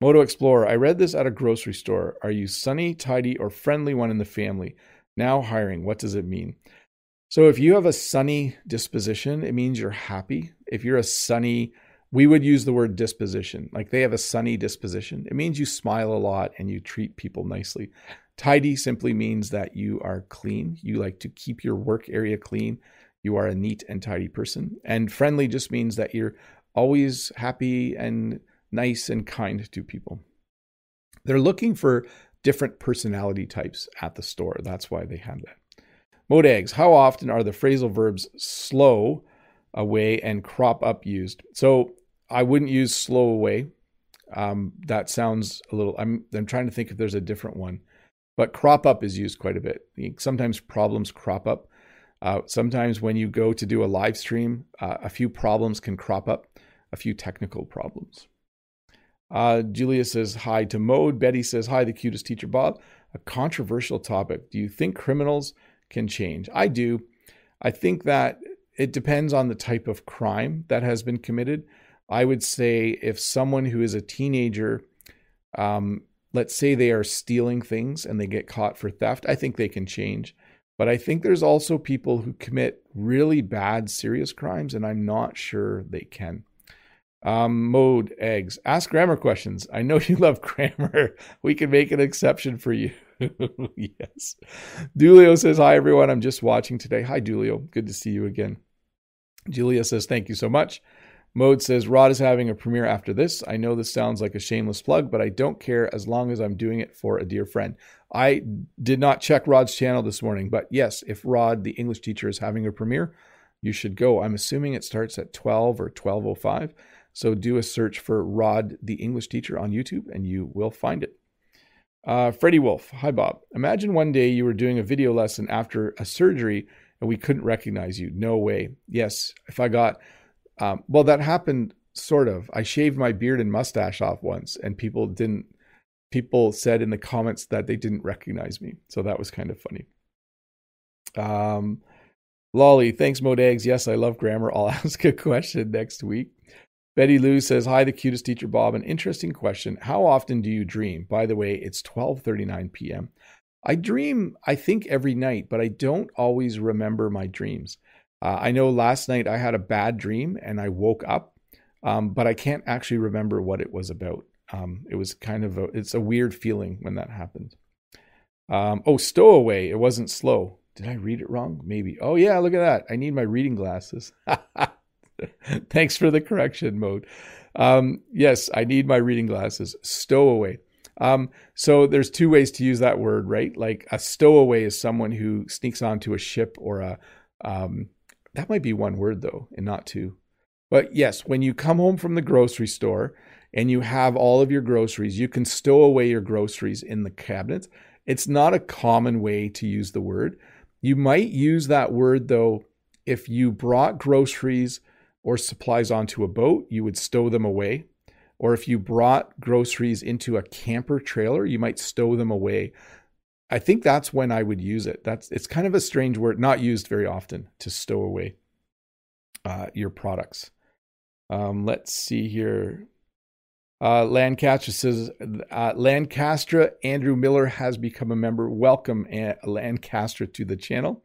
Moto Explorer, I read this at a grocery store. Are you sunny, tidy, or friendly one in the family? Now hiring, what does it mean? So if you have a sunny disposition, it means you're happy. If you're a sunny, we would use the word disposition. Like they have a sunny disposition. It means you smile a lot and you treat people nicely. Tidy simply means that you are clean. You like to keep your work area clean. You are a neat and tidy person. And friendly just means that you're always happy and nice and kind to people. They're looking for different personality types at the store. That's why they have that. Modags, how often are the phrasal verbs slow away and crop up used? So I wouldn't use slow away. Um, that sounds a little, I'm, I'm trying to think if there's a different one, but crop up is used quite a bit. Sometimes problems crop up. Uh, sometimes when you go to do a live stream, uh, a few problems can crop up, a few technical problems. Uh, Julia says hi to Mode. Betty says hi, the cutest teacher Bob. A controversial topic. Do you think criminals can change? I do. I think that it depends on the type of crime that has been committed. I would say if someone who is a teenager um, let's say they are stealing things and they get caught for theft, I think they can change. But I think there's also people who commit really bad, serious crimes, and I'm not sure they can. Um, mode eggs. Ask grammar questions. I know *laughs* you love grammar. We can make an exception for you. *laughs* yes. Dulio says, Hi, everyone. I'm just watching today. Hi, Dulio. Good to see you again. Julia says, Thank you so much. Mode says, Rod is having a premiere after this. I know this sounds like a shameless plug, but I don't care as long as I'm doing it for a dear friend. I did not check Rod's channel this morning, but yes, if Rod, the English teacher, is having a premiere, you should go. I'm assuming it starts at 12 or 12.05. So do a search for Rod, the English teacher on YouTube, and you will find it. Uh, Freddie Wolf, hi Bob. Imagine one day you were doing a video lesson after a surgery and we couldn't recognize you. No way. Yes, if I got, um, well, that happened sort of. I shaved my beard and mustache off once, and people didn't people said in the comments that they didn't recognize me. So that was kind of funny. Um, Lolly, thanks, Modags. Yes, I love grammar. I'll *laughs* ask a question next week. Betty Lou says, "Hi, the cutest teacher, Bob. An interesting question. How often do you dream? By the way, it's 12:39 p.m. I dream, I think, every night, but I don't always remember my dreams. Uh, I know last night I had a bad dream and I woke up, um, but I can't actually remember what it was about. Um, it was kind of a, it's a weird feeling when that happened. Um, oh, stowaway. It wasn't slow. Did I read it wrong? Maybe. Oh yeah, look at that. I need my reading glasses. *laughs* *laughs* Thanks for the correction mode. Um, yes, I need my reading glasses. Stowaway. Um, so there's two ways to use that word, right? Like a stowaway is someone who sneaks onto a ship or a um, that might be one word though, and not two. But yes, when you come home from the grocery store and you have all of your groceries, you can stow away your groceries in the cabinet. It's not a common way to use the word. You might use that word though if you brought groceries or supplies onto a boat, you would stow them away. Or if you brought groceries into a camper trailer, you might stow them away. I think that's when I would use it. That's it's kind of a strange word, not used very often to stow away uh, your products. Um, let's see here. Uh, Lancaster says uh, Lancaster Andrew Miller has become a member. Welcome, Lancaster, to the channel.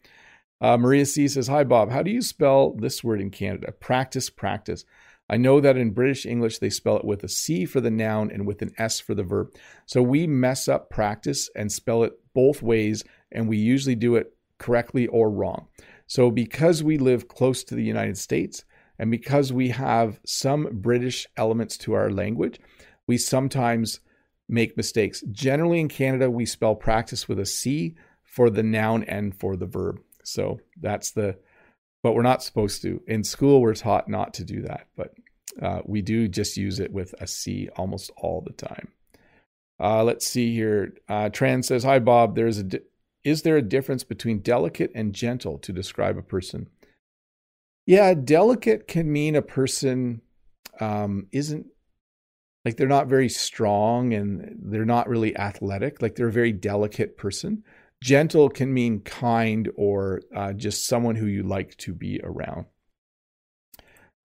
Uh, Maria C says, Hi, Bob. How do you spell this word in Canada? Practice, practice. I know that in British English, they spell it with a C for the noun and with an S for the verb. So we mess up practice and spell it both ways, and we usually do it correctly or wrong. So because we live close to the United States, and because we have some British elements to our language, we sometimes make mistakes. Generally in Canada, we spell practice with a C for the noun and for the verb. So that's the, but we're not supposed to. In school, we're taught not to do that, but uh, we do just use it with a C almost all the time. Uh, let's see here. Uh, Tran says, "Hi Bob. There's a di- is there a difference between delicate and gentle to describe a person?" Yeah, delicate can mean a person um, isn't like they're not very strong and they're not really athletic. Like they're a very delicate person. Gentle can mean kind or uh, just someone who you like to be around.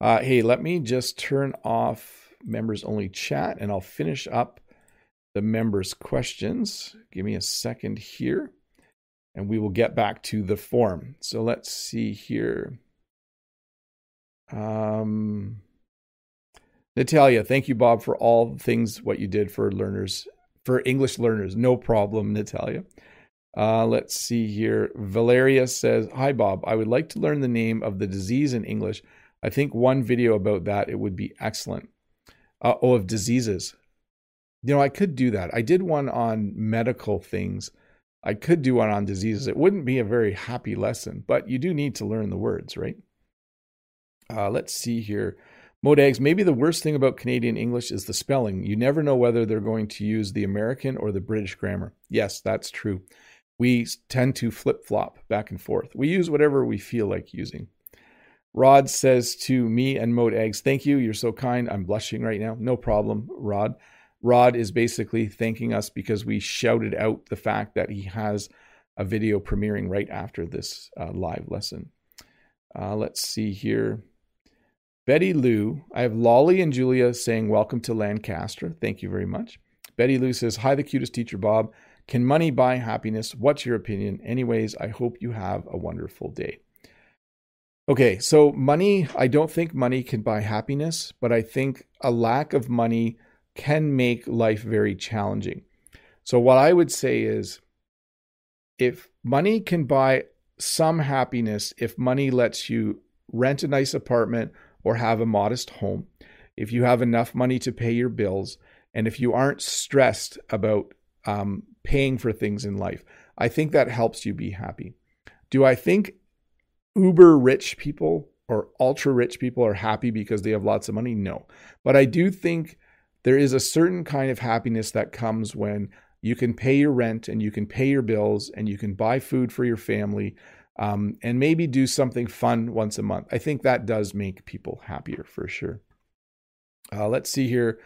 Uh, hey, let me just turn off members only chat and I'll finish up the members' questions. Give me a second here and we will get back to the form. So let's see here. Um, Natalia, thank you, Bob, for all things what you did for learners, for English learners. No problem, Natalia. Uh, let's see here. Valeria says, Hi, Bob. I would like to learn the name of the disease in English. I think one video about that, it would be excellent. Uh, oh, of diseases. You know, I could do that. I did one on medical things. I could do one on diseases. It wouldn't be a very happy lesson, but you do need to learn the words, right? Uh, let's see here. Modags, maybe the worst thing about Canadian English is the spelling. You never know whether they're going to use the American or the British grammar. Yes, that's true. We tend to flip flop back and forth. We use whatever we feel like using. Rod says to me and Mode Eggs, Thank you. You're so kind. I'm blushing right now. No problem, Rod. Rod is basically thanking us because we shouted out the fact that he has a video premiering right after this uh, live lesson. Uh, let's see here. Betty Lou, I have Lolly and Julia saying welcome to Lancaster. Thank you very much. Betty Lou says, Hi, the cutest teacher, Bob. Can money buy happiness? What's your opinion? Anyways, I hope you have a wonderful day. Okay, so money, I don't think money can buy happiness, but I think a lack of money can make life very challenging. So, what I would say is if money can buy some happiness, if money lets you rent a nice apartment or have a modest home, if you have enough money to pay your bills, and if you aren't stressed about um, paying for things in life, I think that helps you be happy. Do I think uber rich people or ultra rich people are happy because they have lots of money? No. But I do think there is a certain kind of happiness that comes when you can pay your rent and you can pay your bills and you can buy food for your family um, and maybe do something fun once a month. I think that does make people happier for sure. Uh, let's see here.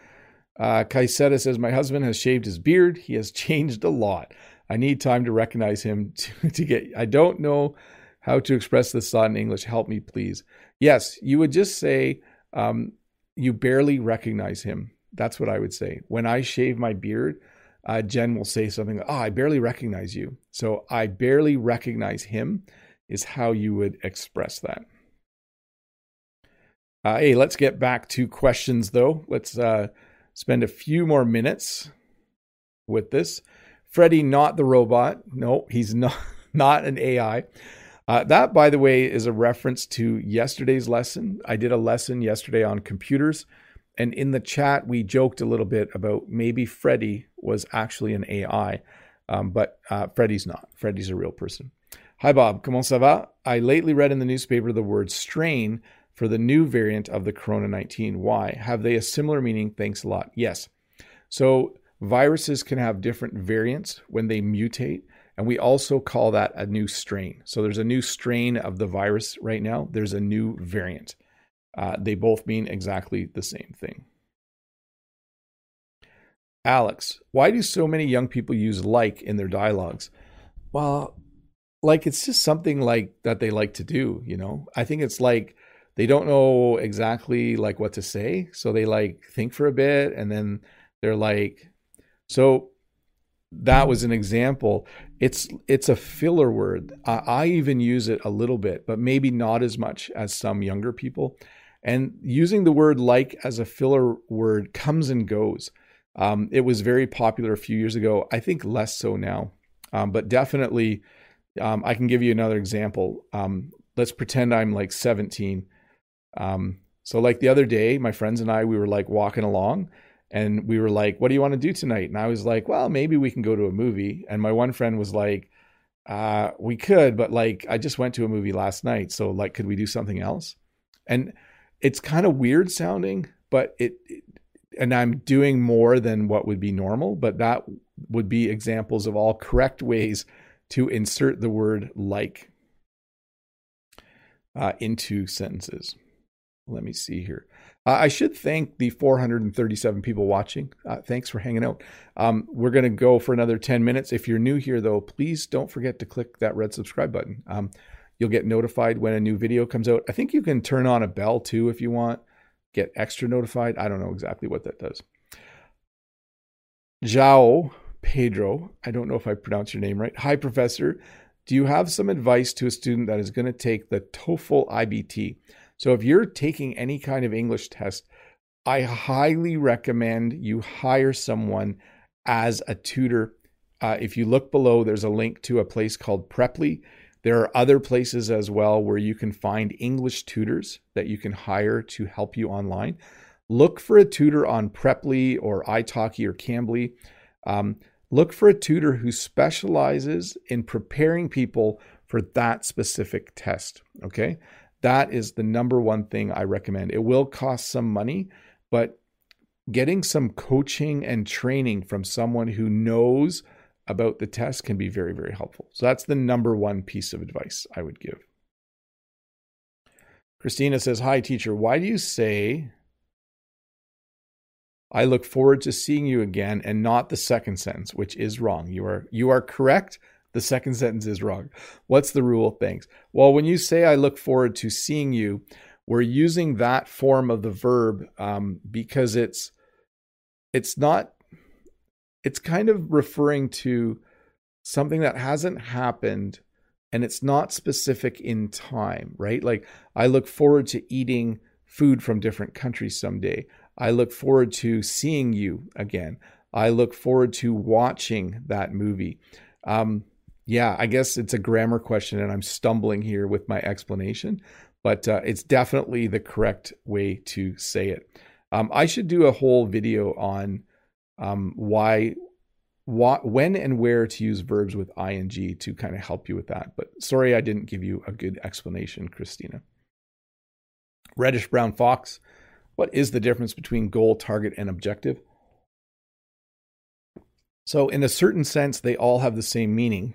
Uh, Kaiseta says, My husband has shaved his beard. He has *laughs* changed a lot. I need time to recognize him *laughs* to, to get. I don't know how to express this thought in English. Help me, please. Yes, you would just say, um, You barely recognize him. That's what I would say. When I shave my beard, uh, Jen will say something, Oh, I barely recognize you. So I barely recognize him is how you would express that. Uh, hey, let's get back to questions though. Let's uh, spend a few more minutes with this. Freddy, not the robot. No, he's *laughs* not, not an AI. Uh, that, by the way, is a reference to yesterday's lesson. I did a lesson yesterday on computers. And in the chat, we joked a little bit about maybe Freddy was actually an AI, um, but uh, Freddy's not. Freddy's a real person. Hi, Bob. Comment ça va? I lately read in the newspaper the word strain for the new variant of the Corona 19. Why? Have they a similar meaning? Thanks a lot. Yes. So, viruses can have different variants when they mutate. And we also call that a new strain. So there's a new strain of the virus right now. There's a new variant. Uh, they both mean exactly the same thing. Alex, why do so many young people use like in their dialogues? Well, like it's just something like that they like to do, you know? I think it's like they don't know exactly like what to say, so they like think for a bit and then they're like so that was an example. It's it's a filler word. I, I even use it a little bit, but maybe not as much as some younger people. And using the word like as a filler word comes and goes. Um, it was very popular a few years ago. I think less so now, um, but definitely. Um, I can give you another example. Um, let's pretend I'm like 17. Um, so, like the other day, my friends and I, we were like walking along, and we were like, "What do you want to do tonight?" And I was like, "Well, maybe we can go to a movie." And my one friend was like, uh, "We could, but like I just went to a movie last night, so like, could we do something else?" And it's kind of weird sounding, but it, it, and I'm doing more than what would be normal, but that would be examples of all correct ways to insert the word like uh, into sentences. Let me see here. Uh, I should thank the 437 people watching. Uh, thanks for hanging out. Um, we're going to go for another 10 minutes. If you're new here, though, please don't forget to click that red subscribe button. Um, You'll get notified when a new video comes out. I think you can turn on a bell too if you want, get extra notified. I don't know exactly what that does. João Pedro, I don't know if I pronounced your name right. Hi, Professor. Do you have some advice to a student that is going to take the TOEFL IBT? So, if you're taking any kind of English test, I highly recommend you hire someone as a tutor. Uh, if you look below, there's a link to a place called Preply. There are other places as well where you can find English tutors that you can hire to help you online. Look for a tutor on Preply or italki or Cambly. Um, look for a tutor who specializes in preparing people for that specific test. Okay. That is the number one thing I recommend. It will cost some money, but getting some coaching and training from someone who knows about the test can be very, very helpful. So that's the number one piece of advice I would give. Christina says, Hi, teacher. Why do you say I look forward to seeing you again and not the second sentence, which is wrong? You are you are correct. The second sentence is wrong. What's the rule? Thanks. Well, when you say I look forward to seeing you, we're using that form of the verb um, because it's it's not it's kind of referring to something that hasn't happened and it's not specific in time, right? Like I look forward to eating food from different countries someday. I look forward to seeing you again. I look forward to watching that movie. Um, yeah, I guess it's a grammar question, and I'm stumbling here with my explanation, but uh, it's definitely the correct way to say it. Um, I should do a whole video on um, why, why, when, and where to use verbs with ing to kind of help you with that. But sorry, I didn't give you a good explanation, Christina. Reddish brown fox. What is the difference between goal, target, and objective? So, in a certain sense, they all have the same meaning.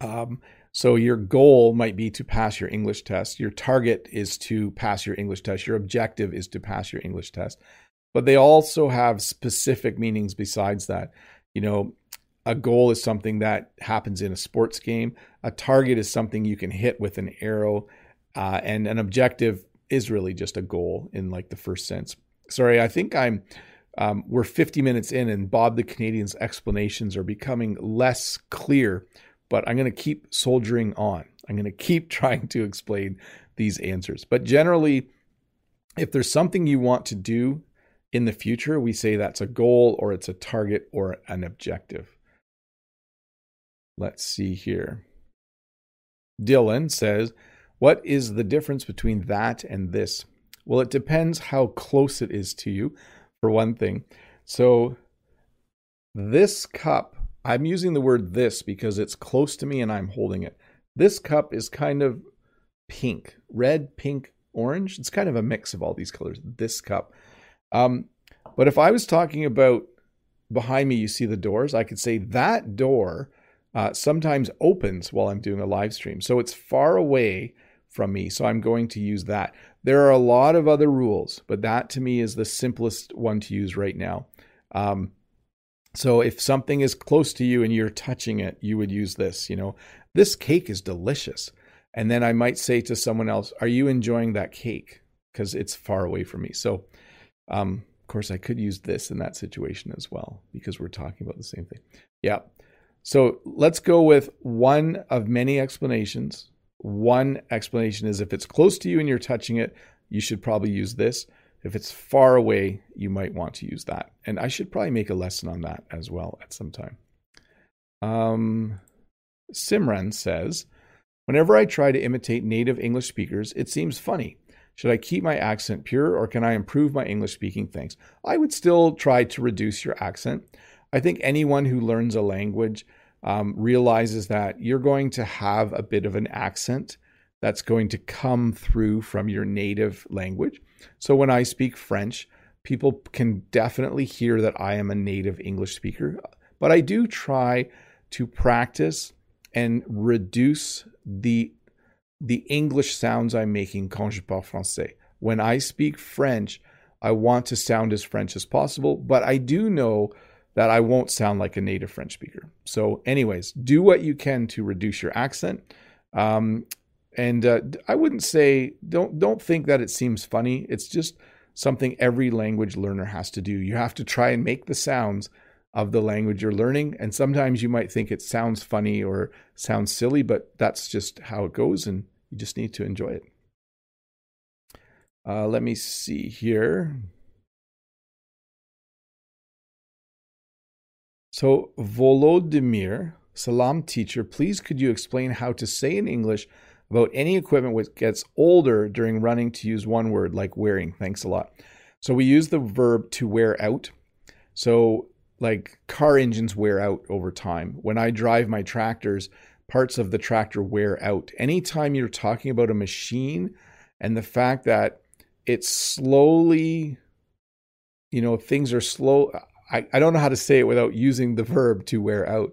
Um, so, your goal might be to pass your English test. Your target is to pass your English test. Your objective is to pass your English test. But they also have specific meanings besides that. You know, a goal is something that happens in a sports game, a target is something you can hit with an arrow, uh, and an objective is really just a goal in like the first sense. Sorry, I think I'm um, we're 50 minutes in, and Bob the Canadian's explanations are becoming less clear, but I'm going to keep soldiering on. I'm going to keep *laughs* trying to explain these answers. But generally, if there's something you want to do in the future, we say that's a goal or it's a target or an objective. Let's see here. Dylan says, What is the difference between that and this? Well, it depends how close it is to you for one thing. So this cup, I'm using the word this because it's close to me and I'm holding it. This cup is kind of pink, red, pink, orange. It's kind of a mix of all these colors. This cup. Um, but if I was talking about behind me, you see the doors, I could say that door uh, sometimes opens while I'm doing a live stream. So it's far away from me. So I'm going to use that. There are a lot of other rules, but that to me is the simplest one to use right now. Um, so if something is close to you and you're touching it, you would use this. You know, this cake is delicious. And then I might say to someone else, Are you enjoying that cake? Because it's far away from me. So, um, of course, I could use this in that situation as well because we're talking about the same thing. Yeah. So let's go with one of many explanations one explanation is if it's close to you and you're touching it, you should probably use this. If it's far away, you might want to use that. And I should probably make a lesson on that as well at some time. Um, Simran says, Whenever I try to imitate native English speakers, it seems funny. Should I keep my accent pure or can I improve my English speaking? Thanks. I would still try to reduce your accent. I think anyone who learns a language um, realizes that you're going to have a bit of an accent that's going to come through from your native language. So when I speak French, people can definitely hear that I am a native English speaker, but I do try to practice and reduce the the English sounds I'm making quand je parle français. When I speak French, I want to sound as French as possible, but I do know that I won't sound like a native French speaker. So, anyways, do what you can to reduce your accent. Um, and uh, I wouldn't say don't don't think that it seems funny. It's just something every language learner has to do. You have to try and make the sounds of the language you're learning. And sometimes you might think it sounds funny or sounds silly, but that's just how it goes, and you just need to enjoy it. Uh, let me see here. So, Volodymyr, Salam teacher, please could you explain how to say in English about any equipment which gets older during running to use one word like wearing? Thanks a lot. So, we use the verb to wear out. So, like car engines wear out over time. When I drive my tractors, parts of the tractor wear out. Anytime you're talking about a machine and the fact that it's slowly, you know, things are slow. I, I don't know how to say it without using the verb to wear out.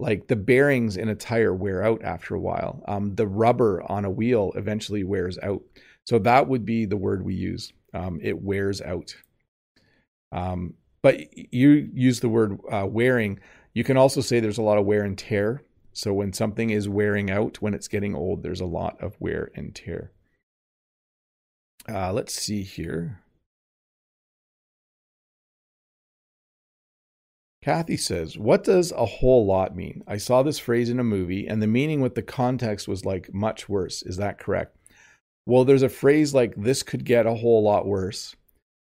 Like the bearings in a tire wear out after a while. Um, the rubber on a wheel eventually wears out. So that would be the word we use. Um, it wears out. Um, but you use the word uh, wearing. You can also say there's a lot of wear and tear. So when something is wearing out, when it's getting old, there's a lot of wear and tear. Uh, let's see here. Kathy says, What does a whole lot mean? I saw this phrase in a movie, and the meaning with the context was like much worse. Is that correct? Well, there's a phrase like, This could get a whole lot worse,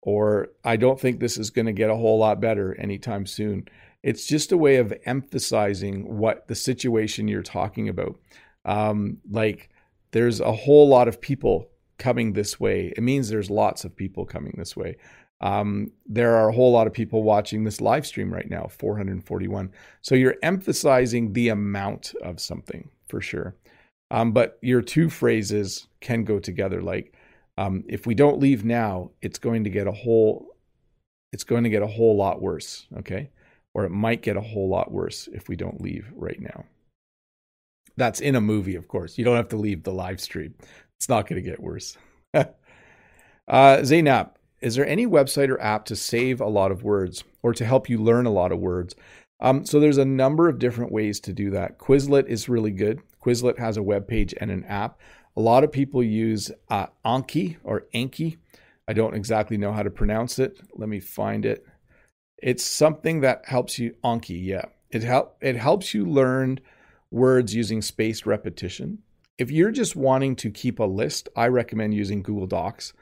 or I don't think this is going to get a whole lot better anytime soon. It's just a way of emphasizing what the situation you're talking about. Um, like, there's a whole lot of people coming this way. It means there's lots of people coming this way. Um, there are a whole lot of people watching this live stream right now 441 so you're emphasizing the amount of something for sure. Um, but your two phrases can go together like um, if we don't leave now it's going to get a whole it's going to get a whole lot worse okay? Or it might get a whole lot worse if we don't leave right now. That's in a movie of course. You don't have to leave the live stream. It's not going to get worse. *laughs* Uh, zainab is there any website or app to save a lot of words or to help you learn a lot of words? Um, so there's a number of different ways to do that. Quizlet is really good. Quizlet has a web page and an app. A lot of people use uh, Anki or Anki. I don't exactly know how to pronounce it. Let me find it. It's something that helps you Anki. Yeah, it help it helps you learn words using spaced repetition. If you're just wanting to keep a list, I recommend using Google Docs.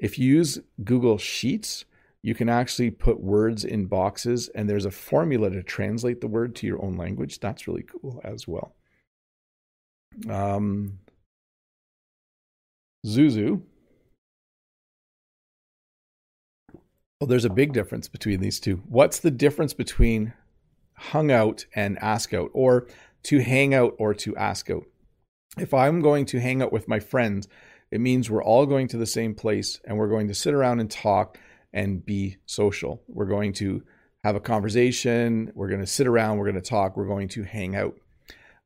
If you use Google Sheets, you can actually put words in boxes and there's a formula to translate the word to your own language. That's really cool as well. Um, Zuzu. Well, there's a big difference between these two. What's the difference between hung out and ask out, or to hang out or to ask out? If I'm going to hang out with my friends, it means we're all going to the same place and we're going to sit around and talk and be social. We're going to have a conversation. We're going to sit around. We're going to talk. We're going to hang out.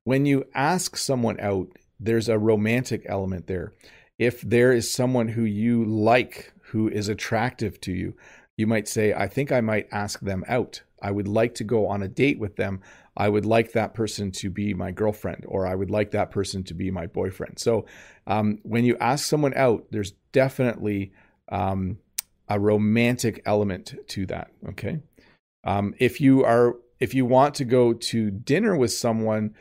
When you ask someone out, there's a romantic element there. If there is someone who you like, who is attractive to you, you might say, I think I might ask them out. I would like to go on a date with them. I would like that person to be my girlfriend, or I would like that person to be my boyfriend. So um, when you ask someone out, there's definitely um, a romantic element to that. Okay. Um, if you are, if you want to go to dinner with someone,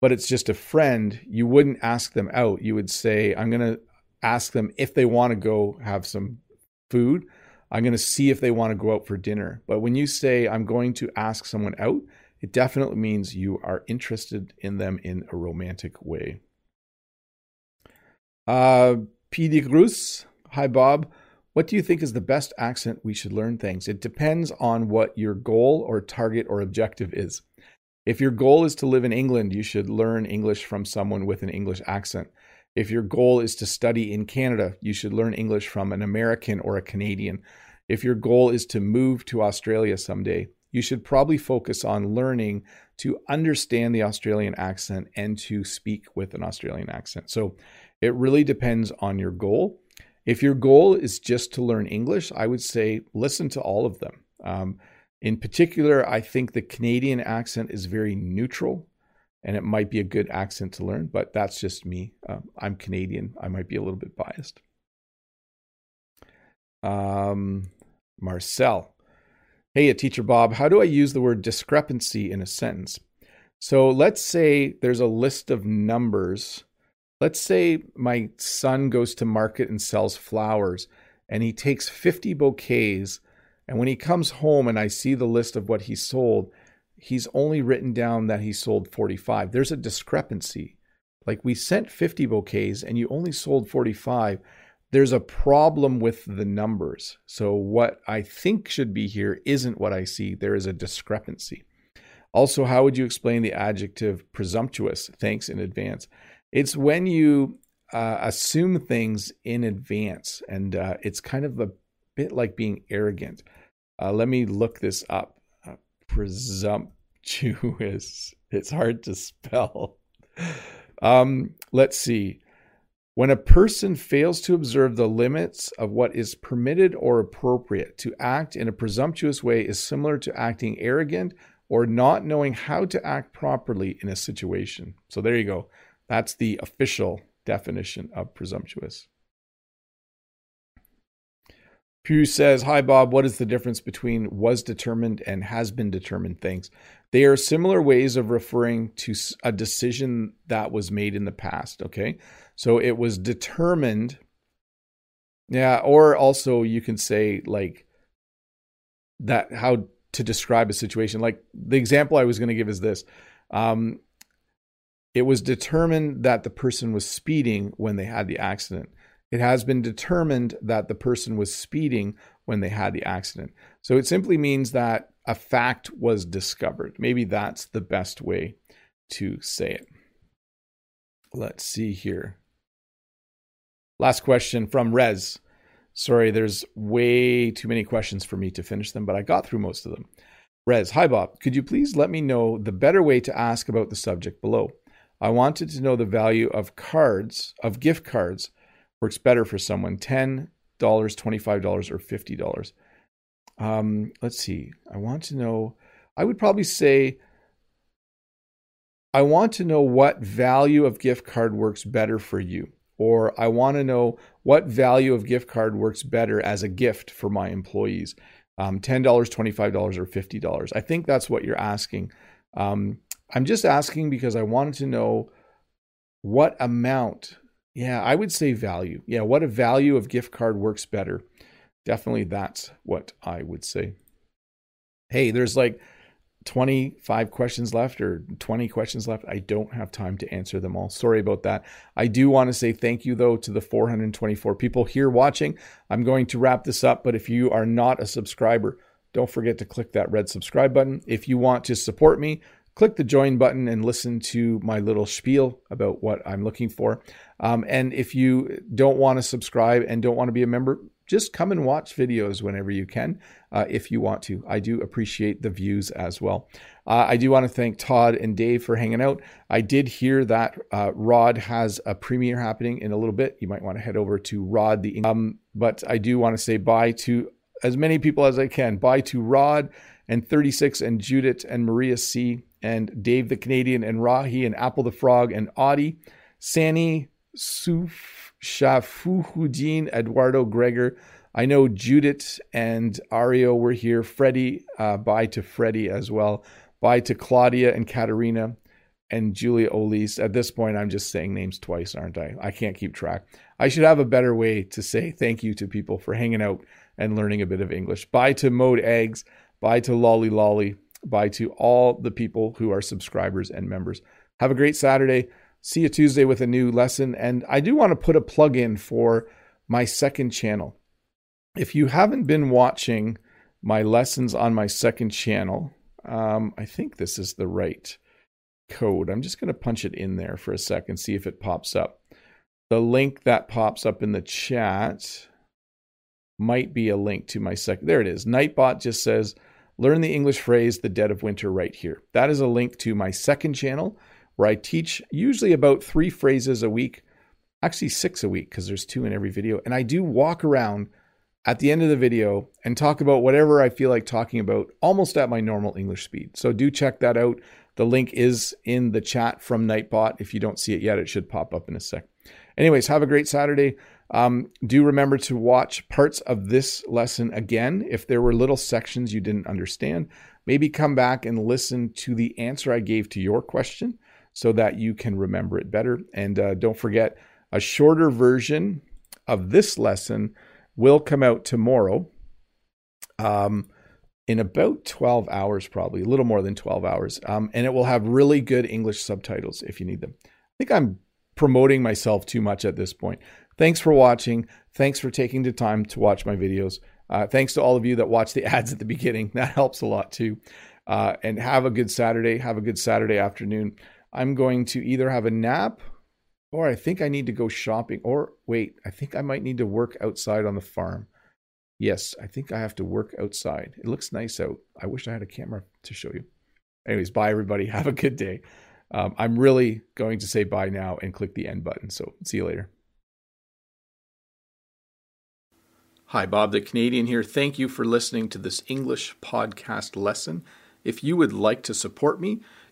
but it's just a friend, you wouldn't ask them out. You would say, I'm going to ask them if they want to go have some food. I'm going to see if they want to go out for dinner. But when you say, I'm going to ask someone out, it definitely means you are interested in them in a romantic way. Uh, P. Grus, hi Bob. What do you think is the best accent we should learn things? It depends on what your goal or target or objective is. If your goal is to live in England, you should learn English from someone with an English accent. If your goal is to study in Canada, you should learn English from an American or a Canadian. If your goal is to move to Australia someday, you should probably focus on learning to understand the Australian accent and to speak with an Australian accent. So it really depends on your goal. If your goal is just to learn English, I would say listen to all of them. Um, in particular, I think the Canadian accent is very neutral and it might be a good accent to learn, but that's just me. Uh, I'm Canadian. I might be a little bit biased. Um, Marcel. Hey, teacher Bob, how do I use the word discrepancy in a sentence? So let's say there's a list of numbers Let's say my son goes to market and sells flowers and he takes 50 bouquets. And when he comes home and I see the list of what he sold, he's only written down that he sold 45. There's a discrepancy. Like we sent 50 bouquets and you only sold 45. There's a problem with the numbers. So what I think should be here isn't what I see. There is a discrepancy. Also, how would you explain the adjective presumptuous? Thanks in advance. It's when you uh, assume things in advance, and uh, it's kind of a bit like being arrogant. Uh, let me look this up. Uh, presumptuous. *laughs* It's hard to spell. Um, let's see. When a person fails to observe the limits of what is permitted or appropriate, to act in a presumptuous way is similar to acting arrogant or not knowing how to act properly in a situation. So there you go. That's the official definition of presumptuous. Pew says, Hi, Bob. What is the difference between was determined and has been determined things? They are similar ways of referring to a decision that was made in the past. Okay. So it was determined. Yeah. Or also you can say, like, that how to describe a situation. Like the example I was going to give is this. Um, it was determined that the person was speeding when they had the accident. It has been determined that the person was speeding when they had the accident. So it simply means that a fact was discovered. Maybe that's the best way to say it. Let's see here. Last question from Rez. Sorry, there's way too many questions for me to finish them, but I got through most of them. Rez, hi Bob. Could you please let me know the better way to ask about the subject below? I wanted to know the value of cards, of gift cards, works better for someone $10, $25, or $50. Um, let's see. I want to know, I would probably say, I want to know what value of gift card works better for you or I want to know what value of gift card works better as a gift for my employees. Um, $10, $25, or $50. I think that's what you're asking. Um, I'm just asking because I wanted to know what amount. Yeah, I would say value. Yeah, what a value of gift card works better. Definitely that's what I would say. Hey, there's like 25 questions left or 20 questions left. I don't have time to answer them all. Sorry about that. I do want to say thank you, though, to the 424 people here watching. I'm going to wrap this up, but if you are not a subscriber, don't forget to click that red subscribe button. If you want to support me, click the join button and listen to my little spiel about what I'm looking for. Um, and if you don't want to subscribe and don't want to be a member, just come and watch videos whenever you can, uh, if you want to. I do appreciate the views as well. Uh, I do want to thank Todd and Dave for hanging out. I did hear that uh, Rod has a premiere happening in a little bit. You might want to head over to Rod the. Um, but I do want to say bye to as many people as I can. Bye to Rod and 36 and Judith and Maria C and Dave the Canadian and Rahi and Apple the Frog and Audie, Sani, Suf. Shafuhudin, Eduardo Gregor. I know Judith and Ario were here. Freddie, uh, bye to Freddie as well. Bye to Claudia and Katerina and Julia Olise. At this point, I'm just saying names twice, aren't I? I can't keep track. I should have a better way to say thank you to people for hanging out and learning a bit of English. Bye to Mode Eggs. Bye to Lolly Lolly. Bye to all the people who are subscribers and members. Have a great Saturday. See you Tuesday with a new lesson. And I do want to put a plug in for my second channel. If you haven't been watching my lessons on my second channel, um, I think this is the right code. I'm just going to punch it in there for a second, see if it pops up. The link that pops up in the chat might be a link to my second. There it is. Nightbot just says, learn the English phrase, the dead of winter, right here. That is a link to my second channel where I teach usually about three phrases a week, actually six a week because there's two in every video. And I do walk around at the end of the video and talk about whatever I feel like talking about almost at my normal English speed. So do check that out. The link is in the chat from Nightbot. If you don't see it yet, it should pop up in a sec. Anyways, have a great Saturday. Um, do remember to watch parts of this lesson again. If there were little sections you didn't understand, maybe come back and listen to the answer I gave to your question so that you can remember it better. And uh, don't forget, a shorter version of this lesson will come out tomorrow um, in about 12 hours, probably a little more than 12 hours. Um, and it will have really good English subtitles if you need them. I think I'm promoting myself too much at this point. Thanks for watching. Thanks for taking the time to watch my videos. Uh, thanks to all of you that watch the *laughs* ads at the beginning. That helps a lot too. Uh, and have a good Saturday. Have a good Saturday afternoon. I'm going to either have a nap or I think I need to go shopping. Or wait, I think I might need to work outside on the farm. Yes, I think I have to work outside. It looks nice out. I wish I had a camera to show you. Anyways, bye everybody. *laughs* Have a good day. Um, I'm really going to say bye now and click the end button. So see you later. Hi, Bob the Canadian here. Thank you for listening to this English podcast lesson. If you would like to support me,